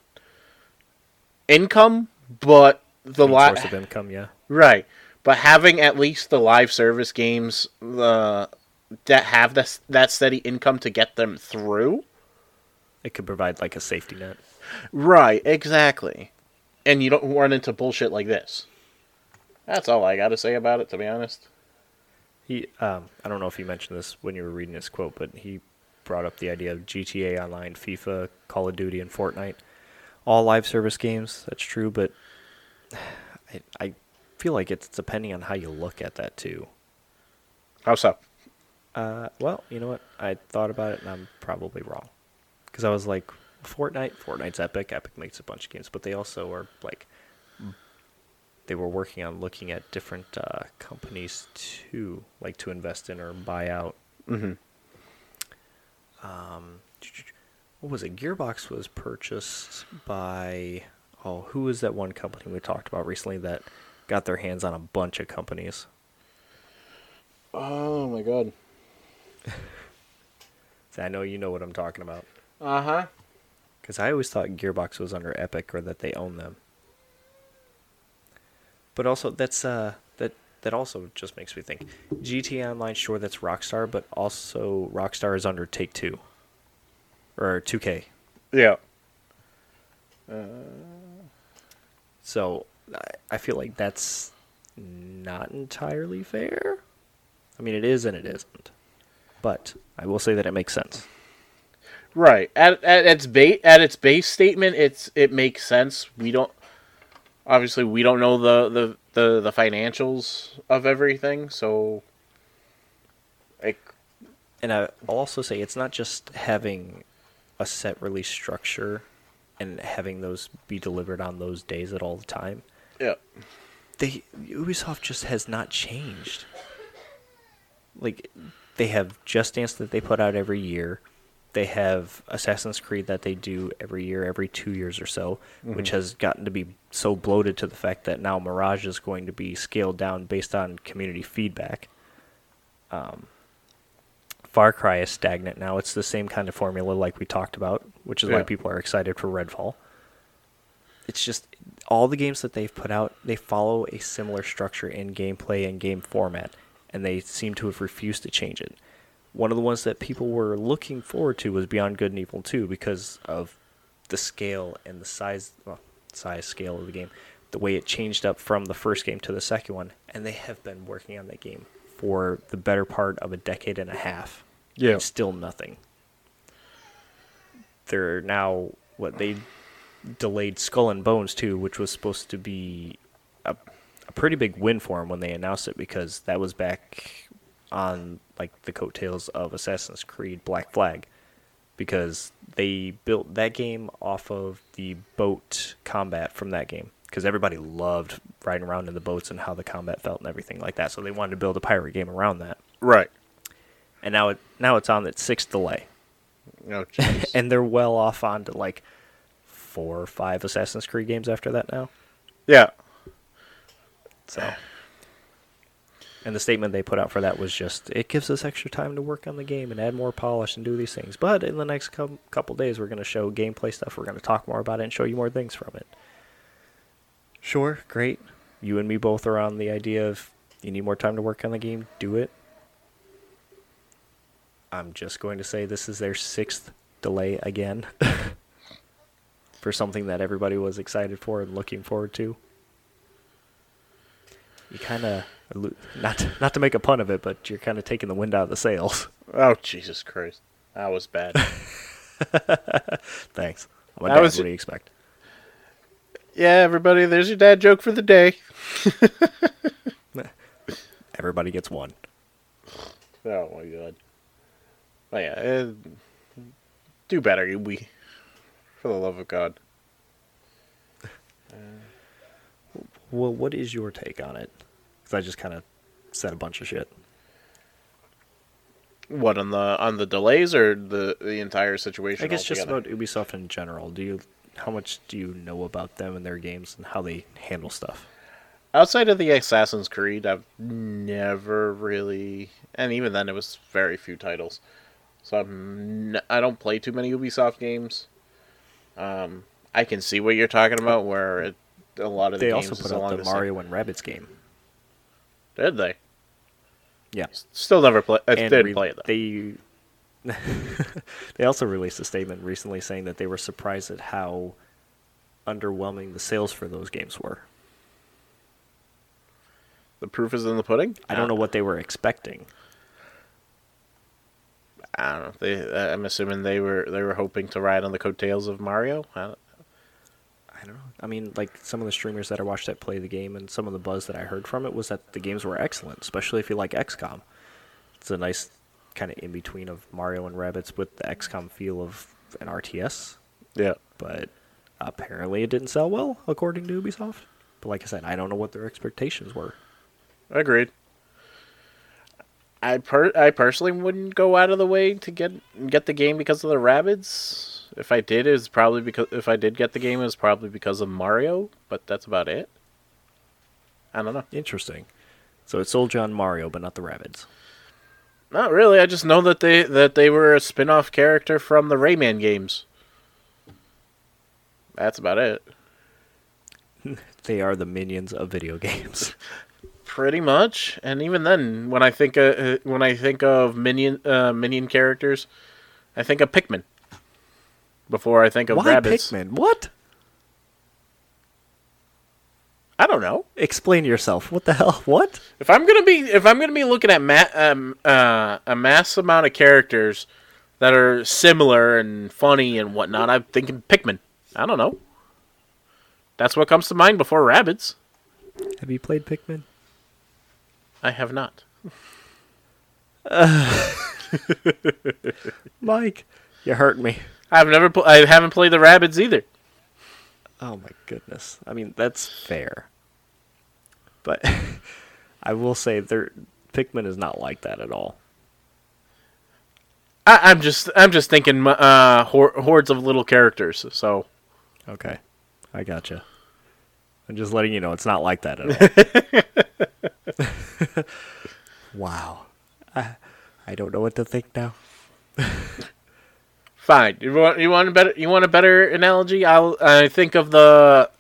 income, but the Main li- source of income, yeah. right. But having at least the live service games uh, that have this that steady income to get them through. It could provide like a safety net. Right, exactly. And you don't run into bullshit like this. That's all I got to say about it, to be honest. He, um, I don't know if you mentioned this when you were reading his quote, but he brought up the idea of GTA Online, FIFA, Call of Duty, and Fortnite, all live service games. That's true, but I, I feel like it's depending on how you look at that too. How so? Uh, well, you know what? I thought about it, and I'm probably wrong, because I was like, Fortnite, Fortnite's Epic. Epic makes a bunch of games, but they also are like, they were working on looking at different uh, companies too, like to invest in or buy out. Mm-hmm. Um, what was it? Gearbox was purchased by oh, who was that one company we talked about recently that got their hands on a bunch of companies? Oh my god. See, I know you know what I'm talking about. Uh huh. Because I always thought Gearbox was under Epic or that they own them. But also, that's uh, that that also just makes me think. GTA Online, sure, that's Rockstar, but also Rockstar is under Take Two or 2K. Yeah. Uh, so I, I feel like that's not entirely fair. I mean, it is and it isn't. But I will say that it makes sense. Right. At at its base at its base statement, it's it makes sense. We don't obviously we don't know the the the, the financials of everything, so like And I'll also say it's not just having a set release structure and having those be delivered on those days at all the time. yeah. They Ubisoft just has not changed. Like they have Just Dance that they put out every year. They have Assassin's Creed that they do every year, every two years or so, which has gotten to be so bloated to the fact that now Mirage is going to be scaled down based on community feedback. Um, Far Cry is stagnant now. It's the same kind of formula like we talked about, which is why people are excited for Redfall. It's just all the games that they've put out, they follow a similar structure in gameplay and game format, and they seem to have refused to change it. One of the ones that people were looking forward to was Beyond Good and Evil 2 because of the scale and the size, well, size scale of the game, the way it changed up from the first game to the second one, and they have been working on that game for the better part of a decade and a half. Yeah. Still nothing. They're now what they delayed Skull and Bones too, which was supposed to be a, a pretty big win for them when they announced it because that was back on like the coattails of Assassin's Creed Black Flag because they built that game off of the boat combat from that game because everybody loved riding around in the boats and how the combat felt and everything like that. So they wanted to build a pirate game around that. Right. And now it now it's on its sixth delay Oh, and they're well off on to like four or five Assassin's Creed games after that now. yeah. So, and the statement they put out for that was just, it gives us extra time to work on the game and add more polish and do these things. But in the next com- couple days, we're going to show gameplay stuff. We're going to talk more about it and show you more things from it. Sure, great. You and me both are on the idea of you need more time to work on the game. Do it. I'm just going to say this is their sixth delay again for something that everybody was excited for and looking forward to you kind of not to, not to make a pun of it, but you're kind of taking the wind out of the sails. Oh Jesus Christ. That was bad. Thanks. That dad. was- what do you expect? yeah, everybody, there's your dad joke for the day. Everybody gets one. Oh my god. Oh yeah, uh, do better, we. For the love of God. Well, what is your take on it? Because I just kind of said a bunch of shit. What on the on the delays or the the entire situation? I guess just about Ubisoft in general. Do you how much do you know about them and their games and how they handle stuff? outside of the Assassin's Creed, I've never really, and even then, it was very few titles. So I'm n- I don't play too many Ubisoft games. Um, I can see what you're talking about, where it, a lot of the They games also put out the same- Mario and Rabbids game. Did they? Yeah. Still never play. I and didn't re- play it though. They they also released a statement recently saying that they were surprised at how underwhelming the sales for those games were. The proof is in the pudding. I don't know what they were expecting. I don't know. They, I'm assuming they were they were hoping to ride on the coattails of Mario. I don't- I don't know. I mean, like some of the streamers that I watched that play the game, and some of the buzz that I heard from it was that the games were excellent, especially if you like XCOM. It's a nice kind of in between of Mario and Rabbids with the XCOM feel of an RTS, yeah. but apparently it didn't sell well according to Ubisoft. But like I said, I don't know what their expectations were. Agreed. I per I personally wouldn't go out of the way to get get the game because of the Rabbids. If I did, it's probably because if I did get the game, it's probably because of Mario. But that's about it. I don't know. Interesting. So it sold you on Mario, but not the Rabbids. Not really. I just know that they that they were a spin-off character from the Rayman games. That's about it. They are the minions of video games. Pretty much, and even then, when I think uh, when I think of minion uh, minion characters, I think of Pikmin. Before I think of Why Rabbids, Pikmin? What? I don't know. Explain yourself. What the hell? What? If I'm gonna be if I'm gonna be looking at ma- um, uh, a mass amount of characters that are similar and funny and whatnot, I'm thinking Pikmin. I don't know. That's what comes to mind before Rabbids. Have you played Pikmin? I have not. Mike, you hurt me. I've never. Pl- I haven't played the Rabbids either. Oh my goodness. I mean, that's fair. But I will say there Pikmin is not like that at all. I, I'm just. I'm just thinking. Uh, hor- hordes of little characters. So Okay. I gotcha. I'm just letting you know it's not like that at all. wow. I, I don't know what to think now. fine. You want. You want a better. You want a better analogy? I'll. I think of the.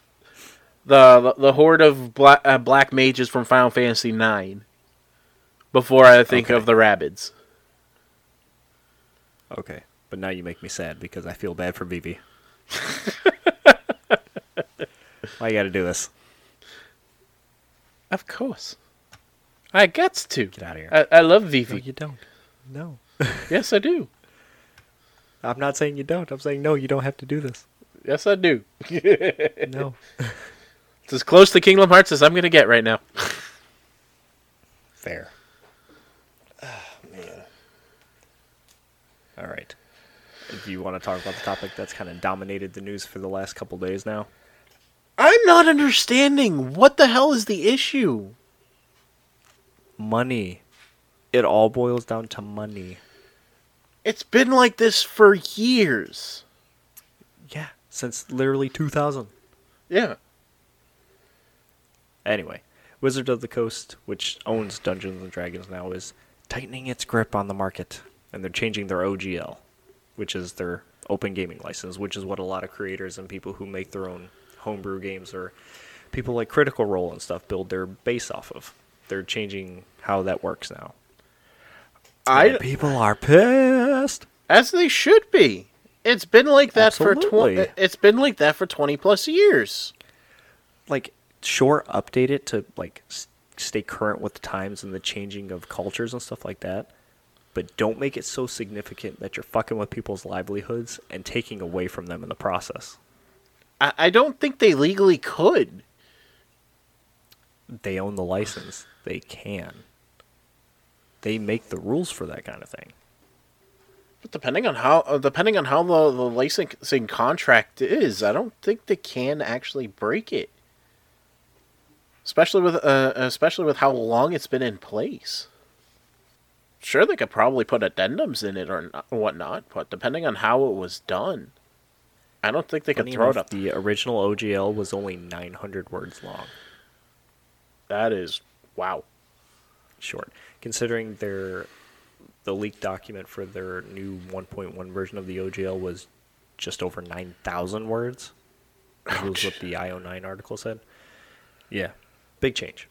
The the horde of black uh, black mages from Final Fantasy IX. Before I think Okay. of the Rabbids. Okay. But now you make me sad because I feel bad for Vivi. Why you gotta do this? Of course. I gets to. Get out of here. I, I love no, you don't. No. yes, I do. I'm not saying you don't. I'm saying no, you don't have to do this. Yes, I do. No. It's as close to Kingdom Hearts as I'm going to get right now. Fair. Ah, man. All right. If you want to talk about the topic that's kind of dominated the news for the last couple days now, I'm not understanding. What the hell is the issue? Money. It all boils down to money. It's been like this for years. Yeah, since literally 2000. Yeah. Anyway, Wizard of the Coast, which owns Dungeons and Dragons now, is tightening its grip on the market, and they're changing their OGL, which is their open gaming license, which is what a lot of creators and people who make their own homebrew games or people like Critical Role and stuff build their base off of. They're changing how that works now. I And people are pissed. as they should be. It's been like that for twenty. It's been like that for twenty plus years. Like, sure, update it to like s- stay current with the times and the changing of cultures and stuff like that. But don't make it so significant that you're fucking with people's livelihoods and taking away from them in the process. I, I don't think they legally could. They own the license. They can. They make the rules for that kind of thing. But depending on how, uh, depending on how the, the licensing contract is, I don't think they can actually break it. Especially with, uh, especially with how long it's been in place. Sure, they could probably put addendums in it or not, whatnot, but depending on how it was done, I don't think they could Funny throw it up. the original OGL was only 900 words long. That is wow. short. Considering their the leaked document for their new 1.1 version of the OGL was just over 9,000 words. That was what the IO9 article said. Yeah, big change.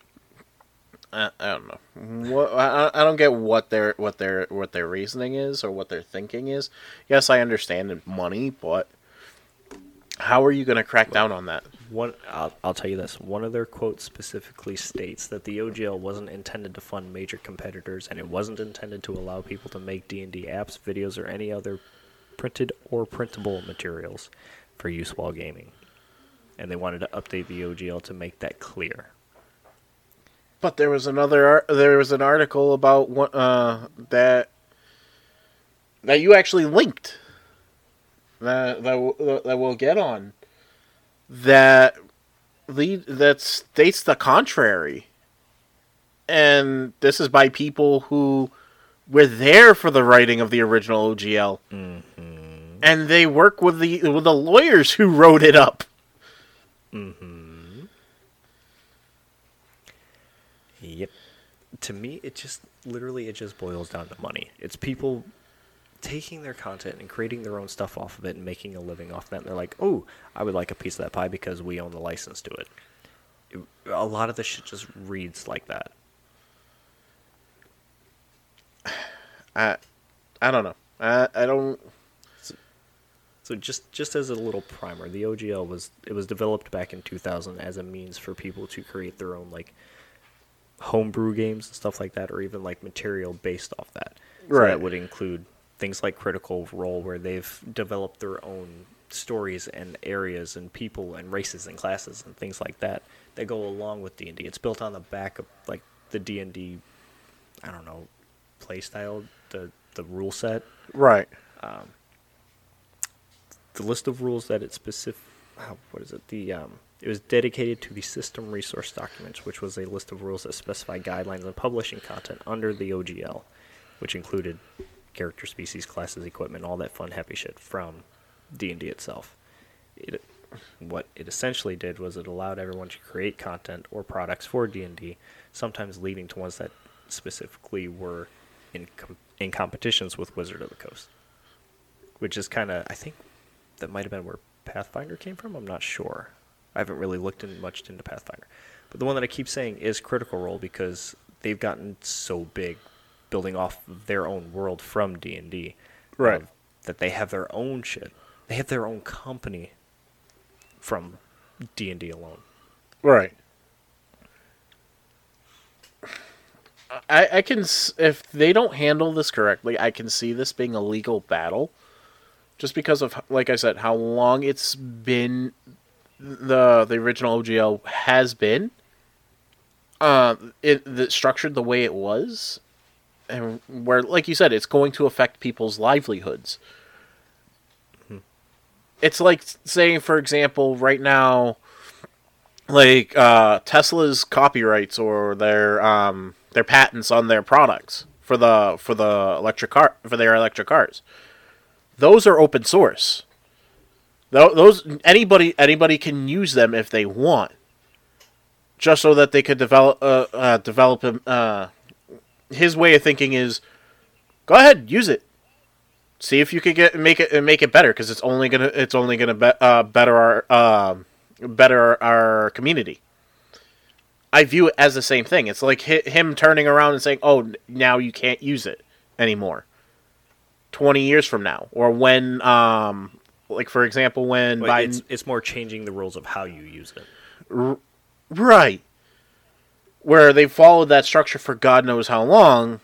I, I don't know. What, I, I don't get what their what their what their reasoning is or what their thinking is. Yes, I understand money, but how are you going to crack down on that? One, I'll, I'll tell you this. One of their quotes specifically states that the OGL wasn't intended to fund major competitors, and it wasn't intended to allow people to make D&D apps, videos, or any other printed or printable materials for use while gaming. And they wanted to update the OGL to make that clear. But there was another there was an article about uh, that that you actually linked that that that we'll get on that lead that states the contrary. And this is by people who were there for the writing of the original OGL. Mm-hmm. And they work with the with the lawyers who wrote it up. Mm-hmm. Yep. To me, it just literally it just boils down to money. It's people taking their content and creating their own stuff off of it and making a living off that. And they're like, "Oh, I would like a piece of that pie because we own the license to it." It- A lot of the shit just reads like that. I I don't know. I I don't So just just as a little primer, the OGL was it was developed back in 2000 as a means for people to create their own like homebrew games and stuff like that, or even like material based off that. So Right. that would include things like Critical Role, where they've developed their own stories and areas and people and races and classes and things like that that go along with D and D. It's built on the back of like the D and D, I don't know, play style, the the rule set, Right. the list of rules that it specific. What is it? The um, it was dedicated to the system resource documents, which was a list of rules that specify guidelines on publishing content under the OGL, which included character, species, classes, equipment, all that fun, happy shit from D and D itself. It, what it essentially did was it allowed everyone to create content or products for D and D, sometimes leading to ones that specifically were in com- in competitions with Wizard of the Coast, which is kind of I think that might have been where Pathfinder came from. I'm not sure. I haven't really looked in much into Pathfinder, but the one that I keep saying is Critical Role because they've gotten so big, building off of their own world from D and D, Right. That they have their own shit. They have their own company from D and D alone. Right. I, I can if they don't handle this correctly, I can see this being a legal battle, just because of like I said, how long it's been. The the original OGL has been. Uh, it the, structured the way it was, and where like you said, it's going to affect people's livelihoods. It's like saying, for example, right now, like uh, Tesla's copyrights or their um, their patents on their products for the for the electric car for their electric cars. Those are open source. Those anybody anybody can use them if they want, just so that they could develop uh, uh, develop. Uh, his way of thinking is, go ahead, use it. See if you could get make it make it better because it's only gonna it's only gonna be, uh, better our um better our community. I view it as the same thing. It's like hi- him turning around and saying, "Oh, now you can't use it anymore." Twenty years from now, or when, um, like for example, when Biden, it's it's more changing the rules of how you use it. right, where they followed that structure for God knows how long.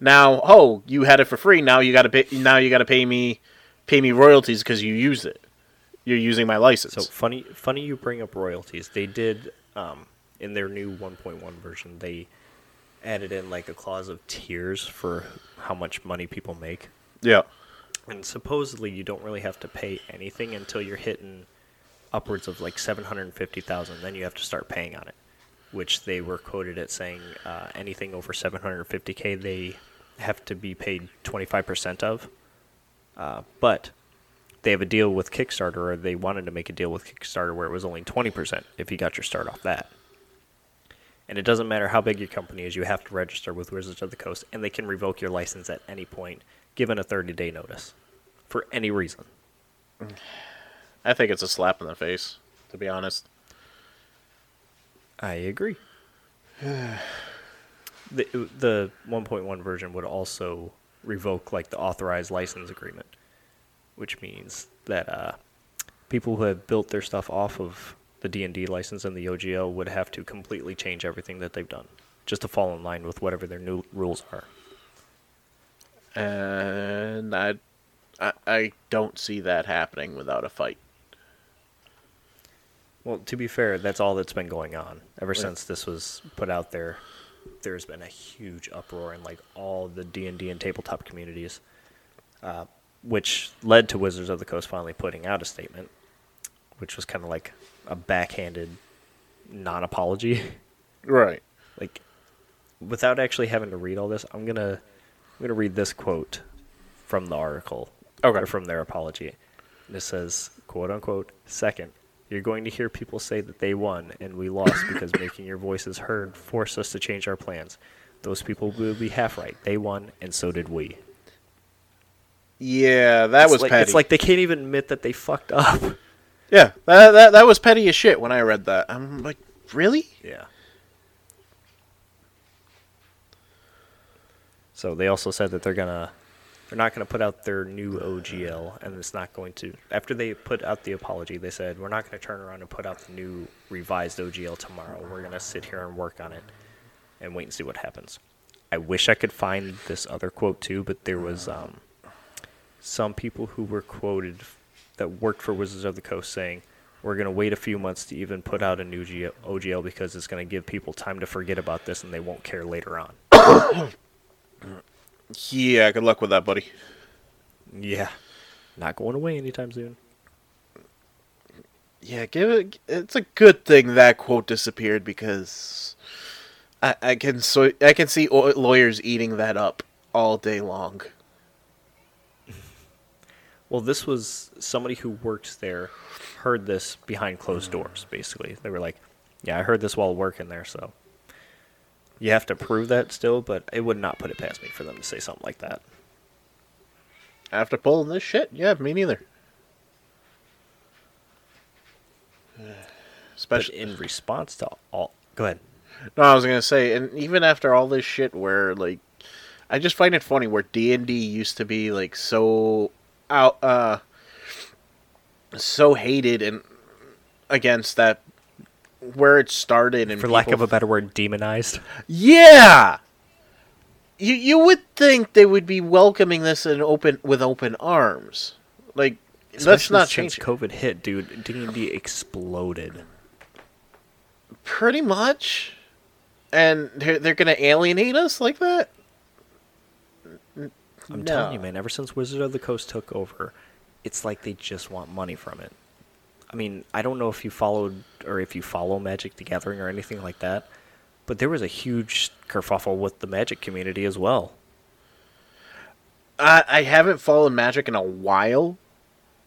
Now, oh, you had it for free. Now you got to pay. Now you got to pay me, pay me royalties because you used it. You're using my license. So funny, funny you bring up royalties. They did um, in their new 1.1 version. They added in like a clause of tiers for how much money people make, yeah, and supposedly you don't really have to pay anything until you're hitting upwards of like 750,000. Then you have to start paying on it, which they were quoted at saying uh, anything over 750k they have to be paid 25% of. Uh, but they have a deal with Kickstarter, or they wanted to make a deal with Kickstarter where it was only 20% if you got your start off that. And it doesn't matter how big your company is, you have to register with Wizards of the Coast, and they can revoke your license at any point, given a 30 day notice for any reason. I think it's a slap in the face. To be honest. I agree. the the 1.1 version would also revoke like the authorized license agreement, which means that uh, people who have built their stuff off of the D&D license and the OGL would have to completely change everything that they've done just to fall in line with whatever their new rules are. and I, I, I don't see that happening without a fight. Well, to be fair, that's all that's been going on ever Yeah. since this was put out there. There's been a huge uproar in like all the D and D and tabletop communities, uh, which led to Wizards of the Coast finally putting out a statement, which was kind of like a backhanded non-apology. Right. like, without actually having to read all this, I'm gonna I'm gonna read this quote from the article Okay. or from their apology. And it says, "quote unquote." Second, you're going to hear people say that they won and we lost because making your voices heard forced us to change our plans. Those people will be half right. They won, and so did we. Yeah, that It's was like, petty. It's like they can't even admit that they fucked up. yeah, that, that that was petty as shit when I read that. I'm like, really? Yeah. So they also said that they're gonna they're not gonna put out their new OGL and it's not going to after they put out the apology, they said we're not gonna turn around and put out the new revised OGL tomorrow. We're gonna sit here and work on it and wait and see what happens. I wish I could find this other quote too, but there was um some people who were quoted that worked for Wizards of the Coast saying, "We're going to wait a few months to even put out a new G- OGL because it's going to give people time to forget about this and they won't care later on." Yeah, good luck with that, buddy. Yeah, not going away anytime soon. Yeah, give it. It's a good thing that quote disappeared because I, I can so I can see lawyers eating that up all day long. Well, this was somebody who worked there heard this behind closed doors. Basically, they were like, "Yeah, I heard this while working there." So you have to prove that still, but it would not put it past me for them to say something like that. After pulling this shit, yeah, me neither. Especially, in response to all, go ahead. no, I was gonna say, and even after all this shit, where like, I just find it funny where D and D used to be like so out, uh, so hated and against that, where it started and For lack of a better word, demonized. Yeah. You you would think they would be welcoming this in open with open arms. Like let's not since change COVID hit, dude. D and D exploded. pretty much. And they're, they're to alienate us like that? I'm No. telling you, man. Ever since Wizard of the Coast took over, it's like they just want money from it. I mean, I don't know if you followed or if you follow Magic the Gathering or anything like that, but there was a huge kerfuffle with the Magic community as well. I I haven't followed Magic in a while.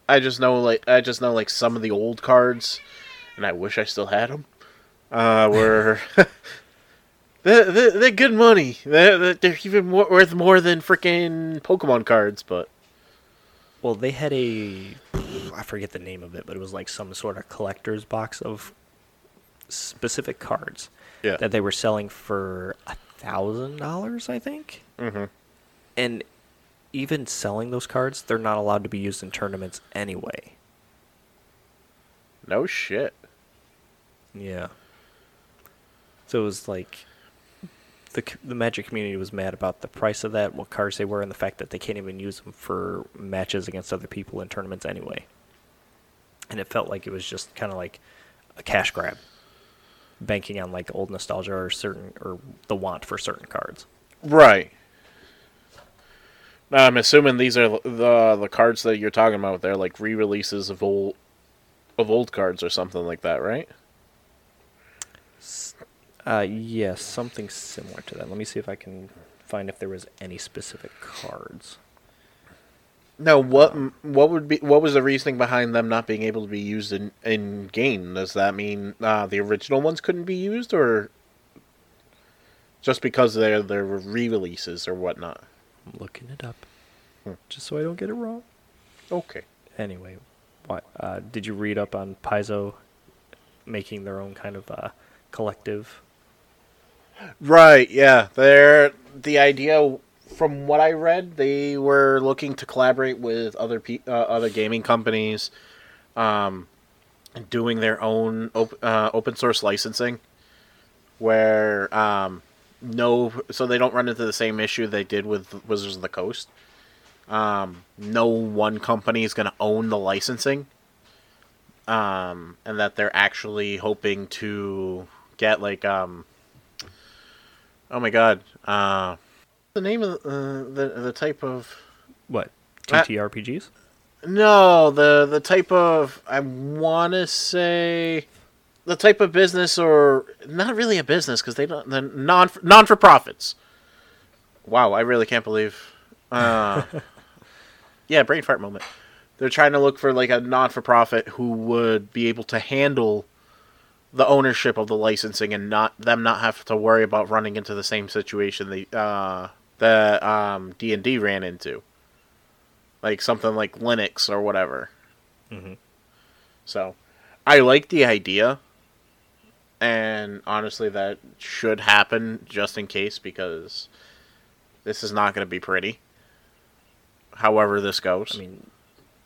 I just know like I just know like some of the old cards and I wish I still had them. Uh were they're, they're, they're good money. They're, they're even more, worth more than freaking Pokemon cards, but Well, they had a I forget the name of it, but it was like some sort of collector's box of specific cards yeah. that they were selling for a thousand dollars, I think. Mhm. And even selling those cards, they're not allowed to be used in tournaments anyway. No shit. Yeah. So it was like the the Magic community was mad about the price of that, what cards they were, and the fact that they can't even use them for matches against other people in tournaments anyway. And it felt like it was just kind of like a cash grab, banking on like old nostalgia or certain or the want for certain cards. Right. Now, I'm assuming these are the the cards that you're talking about. They're like re-releases of old of old cards or something like that, right? Uh, yes, something similar to that. Let me see if I can find if there was any specific cards. No, what what would be what was the reasoning behind them not being able to be used in in game? Does that mean uh, the original ones couldn't be used, or just because they're they're re-releases or whatnot? I'm looking it up, Hmm. just so I don't get it wrong. Okay. Anyway, what uh, did you read up on Paizo making their own kind of uh, collective? Right, yeah. They're the idea from what I read, they were looking to collaborate with other pe- uh, other gaming companies um doing their own op- uh, open source licensing where um no so they don't run into the same issue they did with Wizards of the Coast. Um no one company is going to own the licensing. Um and that they're actually hoping to get like um Oh my god. Uh the name of the uh, the, the type of What Uh, TTRPGs? No, the the type of I want to say the type of business or not really a business cuz they don't the non non for profits. Wow, I really can't believe uh Yeah, brain fart moment. They're trying to look for like a non for profit who would be able to handle the ownership of the licensing and not them not have to worry about running into the same situation they uh that um D&D ran into. Like something like Linux or whatever. Mhm. So, I like the idea. And honestly that should happen just in case because this is not going to be pretty. However this goes. I mean,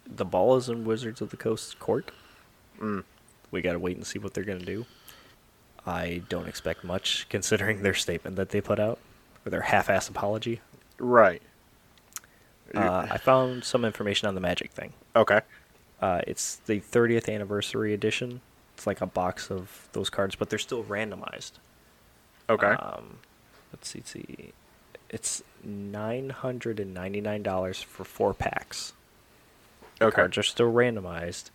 the ball is in Wizards of the Coast court. Mm. We gotta wait and see what they're gonna do. I don't expect much, considering their statement that they put out, or their half-ass apology. right. Uh, I found some information on the Magic thing. Okay. Uh, it's the 30th anniversary edition. It's like a box of those cards, but they're still randomized. Okay. Um, let's see, let's see. It's nine hundred and ninety nine dollars for four packs. The okay. Cards are still randomized,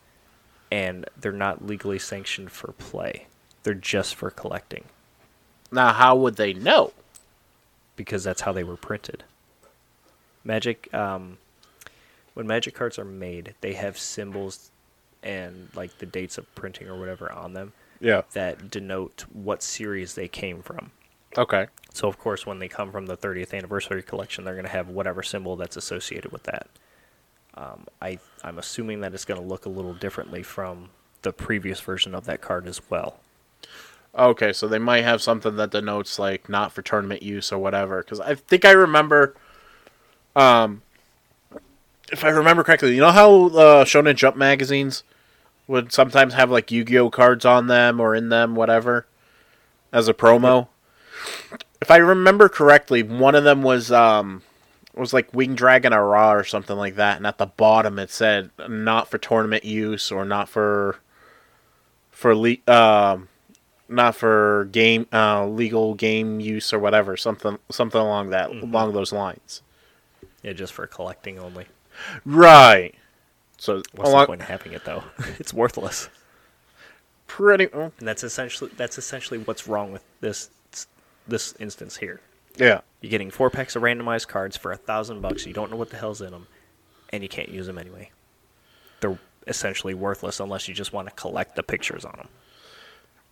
and they're not legally sanctioned for play. They're just for collecting Now, how would they know? Because that's how they were printed. Magic, um, when Magic cards are made, they have symbols and like the dates of printing or whatever on them Yeah. that denote what series they came from. Okay. So of course, when they come from the 30th anniversary collection, they're going to have whatever symbol that's associated with that. Um, I I'm assuming that it's going to look a little differently from the previous version of that card as well. Okay, so they might have something that denotes like not for tournament use or whatever. Because I think I remember, um, if I remember correctly, you know how uh, Shonen Jump magazines would sometimes have like Yu-Gi-Oh cards on them or in them, whatever, as a promo. If I remember correctly, one of them was um was like Winged Dragon of Ra or something like that, and at the bottom it said not for tournament use or not for for le- um not for game uh, legal game use or whatever something something along that along those lines Yeah, just for collecting only. right so What's along, the point of having it though? it's worthless. pretty oh, And that's essentially that's essentially what's wrong with this this instance here. yeah You're getting four packs of randomized cards for a thousand bucks. You don't know what the hell's in them, and you can't use them anyway. They're essentially worthless unless you just want to collect the pictures on them.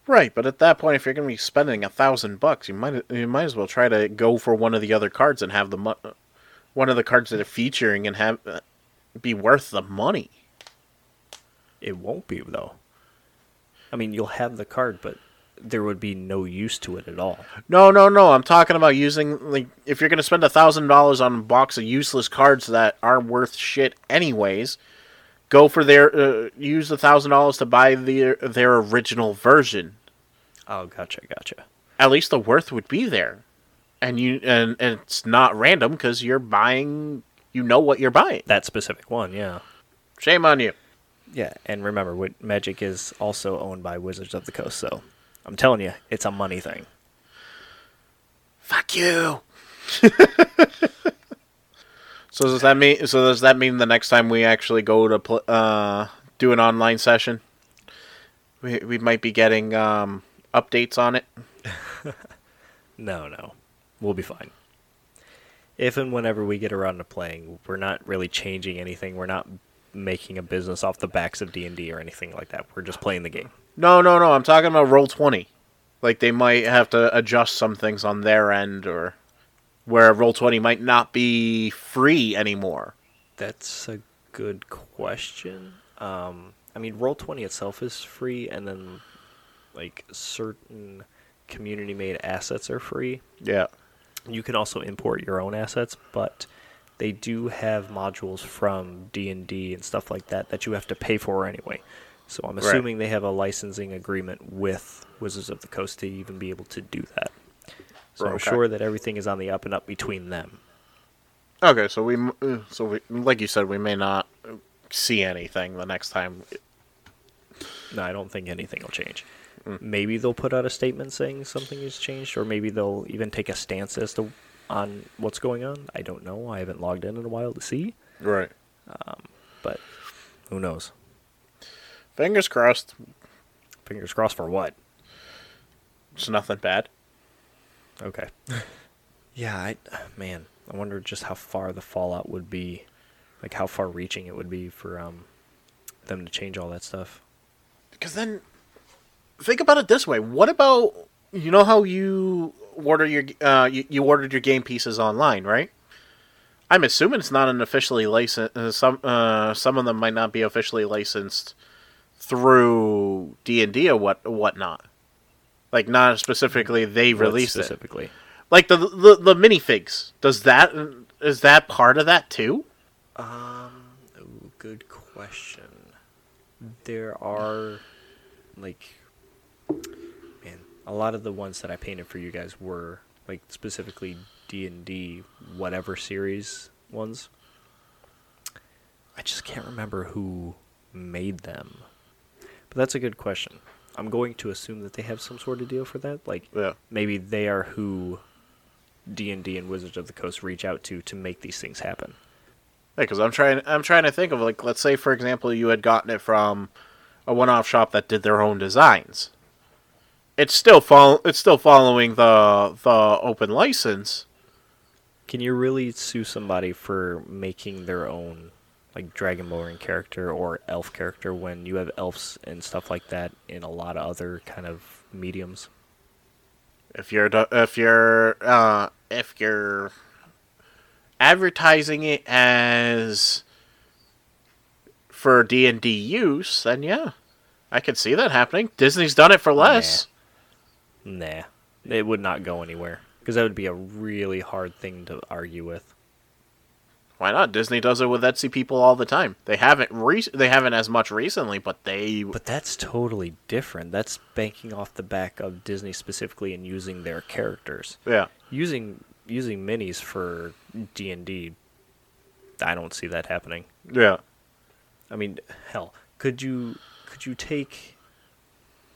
Right but at that point if you're going to be spending a thousand bucks you might you might as well try to go for one of the other cards and have the mo- one of the cards that are featuring and have uh, be worth the money It won't be though. I mean, you'll have the card, but there would be no use to it at all. No, no, no. I'm talking about using like if you're gonna spend a thousand dollars on a box of useless cards that aren't worth shit anyways, go for their uh, use the thousand dollars to buy their their original version. Oh, gotcha, gotcha. At least the worth would be there, and you and, and it's not random because you're buying. You know what you're buying. That specific one, yeah. Shame on you. Yeah, and remember, Wi- Magic is also owned by Wizards of the Coast, so I'm telling you, it's a money thing. Fuck you. so does that mean? So does that mean the next time we actually go to pl- uh, do an online session, we we might be getting um, updates on it? No, no. We'll be fine. If and whenever we get around to playing, we're not really changing anything. We're not making a business off the backs of D&D or anything like that. We're just playing the game. No, no, no. I'm talking about roll twenty. Like they might have to adjust some things on their end, or where roll twenty might not be free anymore. That's a good question. Um, I mean, Roll20 itself is free, and then, like, certain community-made assets are free. Yeah. You can also import your own assets, but they do have modules from D&D and stuff like that that you have to pay for anyway. So I'm Right. assuming they have a licensing agreement with Wizards of the Coast to even be able to do that. So I'm sure that everything is on the up and up between them. Okay, so we uh, so we like you said we may not see anything the next time. No, I don't think anything will change. Mm. Maybe they'll put out a statement saying something has changed, or maybe they'll even take a stance as to on what's going on. I don't know. I haven't logged in in a while to see, Right. but who knows? Fingers crossed. Fingers crossed for what? It's nothing bad. Okay. yeah, I man, I wonder just how far the fallout would be, like how far reaching it would be for um them to change all that stuff. Because then, think about it this way: What about you know how you order your uh, you, you ordered your game pieces online, right? I'm assuming it's not an officially licensed. Uh, some uh, some of them might not be officially licensed through D and D or what whatnot. Like not specifically they What released it. specifically. Like the the the minifigs. Does that is that part of that too? Um, ooh, good question. There are, like, man, a lot of the ones that I painted for you guys were like specifically D and D whatever series ones. I just can't remember who made them. But that's a good question. I'm going to assume that they have some sort of deal for that. Like Yeah. maybe they are who D and D and Wizards of the Coast reach out to to make these things happen. because I'm trying. I'm trying to think of like, let's say for example, you had gotten it from a one-off shop that did their own designs. It's still follow. It's still following the the open license. Can you really sue somebody for making their own like Dragonborn character or elf character when you have elves and stuff like that in a lot of other kind of mediums? If you're if you're uh, if you're advertising it as for D and D use, then yeah, I could see that happening. Disney's done it for less. Nah, it would not go anywhere because that would be a really hard thing to argue with. Why not? Disney does it with Etsy people all the time. They haven't re- they haven't as much recently, but they But that's totally different. That's banking off the back of Disney specifically and using their characters. yeah. Using using minis for D and D, I don't see that happening. Yeah. I mean, hell, could you could you take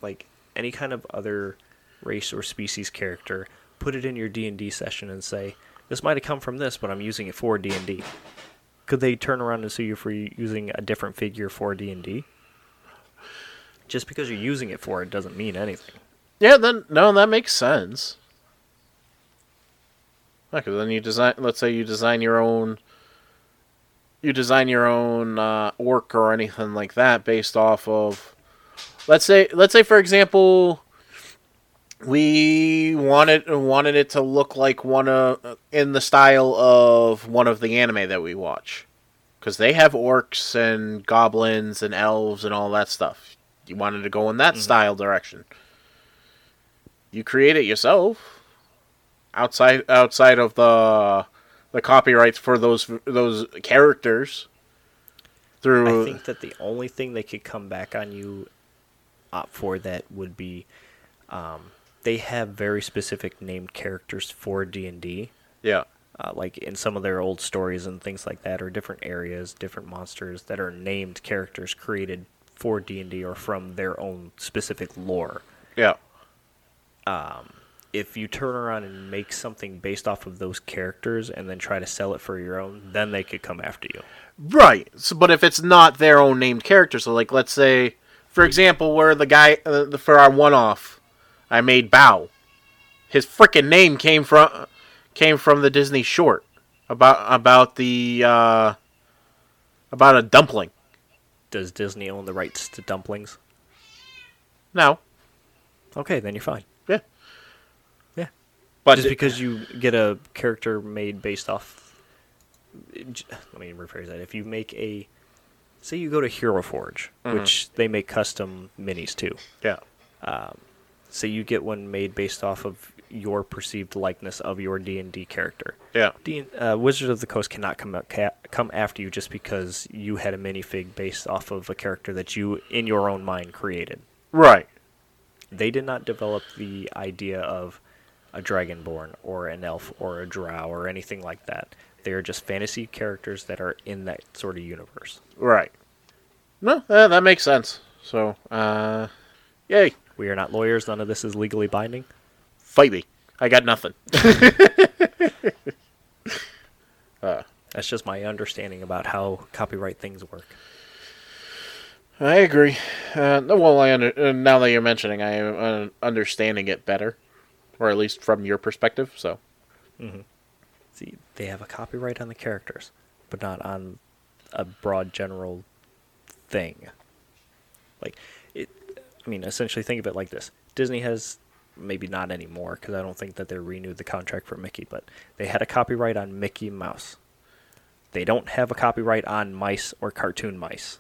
like any kind of other race or species character, put it in your D and D session, and say this might have come from this, but I'm using it for D and D? Could they turn around and sue you for using a different figure for D and D? Just because you're using it for it doesn't mean anything. Yeah, then no, that makes sense. Because then you design. Let's say you design your own. You design your own uh, orc or anything like that based off of. Let's say, let's say for example, we wanted wanted it to look like one of in the style of one of the anime that we watch, because they have orcs and goblins and elves and all that stuff. You wanted to go in that style direction. You create it yourself. Outside outside of the the copyrights for those those characters through I think that the only thing they could come back on you uh, for that would be um, they have very specific named characters for D and D. yeah uh, like in some of their old stories and things like that, or different areas, different monsters that are named characters created for D and D or from their own specific lore. yeah If you turn around and make something based off of those characters and then try to sell it for your own, then they could come after you. right so, but if it's not their own named character so like let's say for example where the guy uh, the- for our one off i made Bao his freaking name came from came from the disney short about about the uh about a dumpling Does Disney own the rights to dumplings? no Okay, then you're fine. yeah Yeah. but Just because you get a character made based off. Let me rephrase that. If you make a. Say you go to Hero Forge, which they make custom minis too. yeah Say you get one made based off of your perceived likeness of your D and D character. yeah D- uh, Wizards of the Coast cannot come out, ca- come after you just because you had a minifig based off of a character that you, in your own mind, created. right They did not develop the idea of a dragonborn or an elf or a drow or anything like that. They are just fantasy characters that are in that sort of universe. Right. No, that makes sense. So, uh, yay, We are not lawyers. None of this is legally binding. fight me. I got nothing. That's just my understanding about how copyright things work. I agree. Uh, well, I under, uh, now that you're mentioning, I am uh, understanding it better, or at least from your perspective. So, See, they have a copyright on the characters, but not on a broad general thing. Like I mean, essentially think of it like this. Disney has maybe not anymore because I don't think that they renewed the contract for Mickey, but they had a copyright on Mickey Mouse. They don't have a copyright on mice or cartoon mice.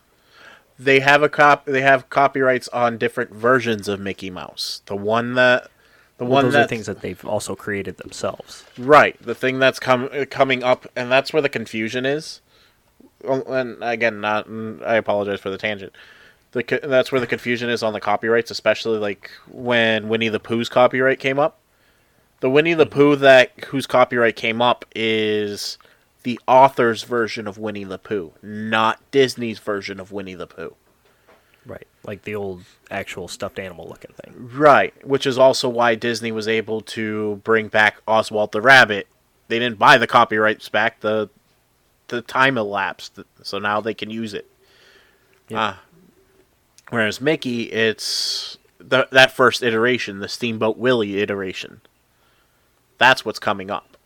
they have a cop. They have copyrights on different versions of Mickey Mouse. The one that, the Well, one those that are things that they've also created themselves. Right, the thing that's com- coming up, and that's where the confusion is. Oh, and again, not I apologize for the tangent. The that's where the confusion is on the copyrights, especially like when Winnie the Pooh's copyright came up. The Winnie the Pooh that whose copyright came up is the author's version of Winnie the Pooh, not Disney's version of Winnie the Pooh. Right. Like the old actual stuffed animal looking thing. Right, which is also why Disney was able to bring back Oswald the Rabbit. They didn't buy the copyrights back; the the time elapsed, so now they can use it. Yep. Ah, whereas Mickey, it's the, that first iteration, the Steamboat Willie iteration. That's what's coming up.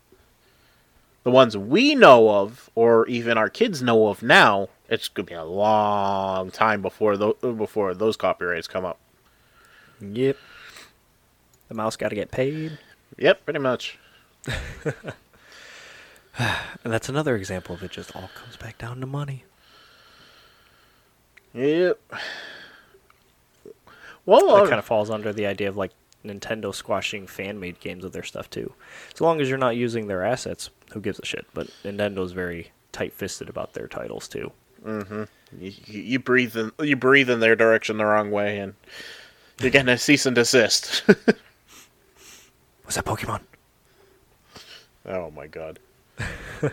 The ones we know of, or even our kids know of now, it's gonna be a long time before those before those copyrights come up. Yep. The mouse got to get paid. Yep, pretty much. And that's another example of it just all comes back down to money. Yep. Well, uh, That kind of falls under the idea of like Nintendo squashing fan made games of their stuff too. As long as you're not using their assets, who gives a shit? But Nintendo's very tight fisted about their titles too. Mm you, you breathe in you breathe in their direction the wrong way, and you're getting a cease and desist. Was that Pokemon? oh my god.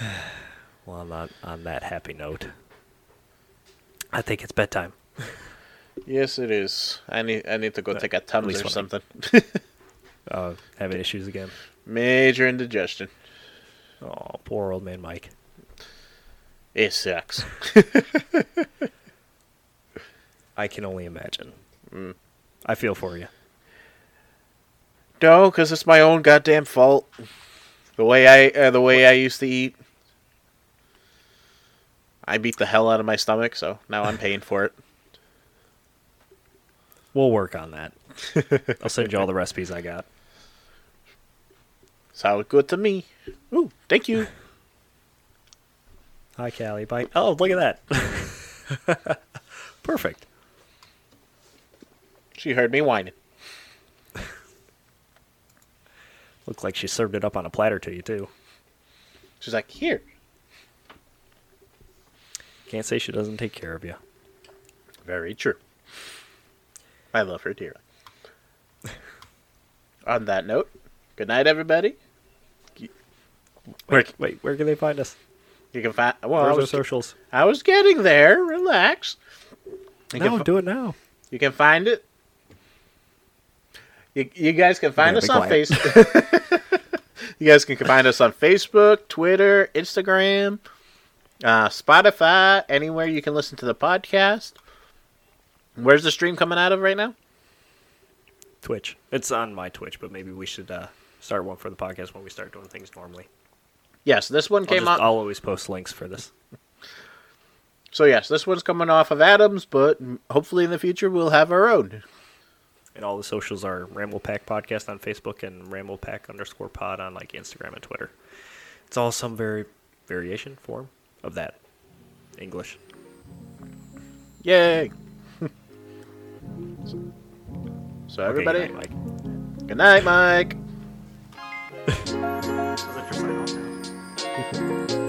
Well, on that, on that happy note, I think it's bedtime. Yes, it is. I need I need to go Uh, take a Tums or something. Uh, having issues again. Major indigestion. Oh, poor old man Mike. It sucks. I can only imagine. I feel for you. no, because it's my own goddamn fault. The way I uh, the way I used to eat. I beat the hell out of my stomach, so now I'm paying for it. We'll work on that. I'll send you all the recipes I got. Sounded good to me. Ooh, thank you. Hi, Callie. Bye. Oh, look at that. Perfect. She heard me whining. Looks like she served it up on a platter to you, too. She's like, here. Can't say she doesn't take care of you. Very true. I love her dearly. On that note, good night, everybody. Where Wait, wait, where can they find us? you can find. Well, I Where's was, socials? I was getting there. Relax. You No, fi- do it now. you can find it. You, you guys can find Yeah, us on. Facebook. you guys can find us on Facebook, Twitter, Instagram, uh, Spotify, anywhere you can listen to the podcast. Where's the stream coming out of right now? Twitch. It's on my Twitch, but maybe we should uh, start one for the podcast when we start doing things normally. Yes, this one I'll, came out. I'll always post links for this. So yes, this one's coming off of Adams, but hopefully in the future we'll have our own. And all the socials are Ramble Pack Podcast on Facebook and Ramble Pack underscore pod on like Instagram and Twitter. It's all some very variation form of that English. Yay! so, okay, everybody, good night, Mike. Good night, Mike.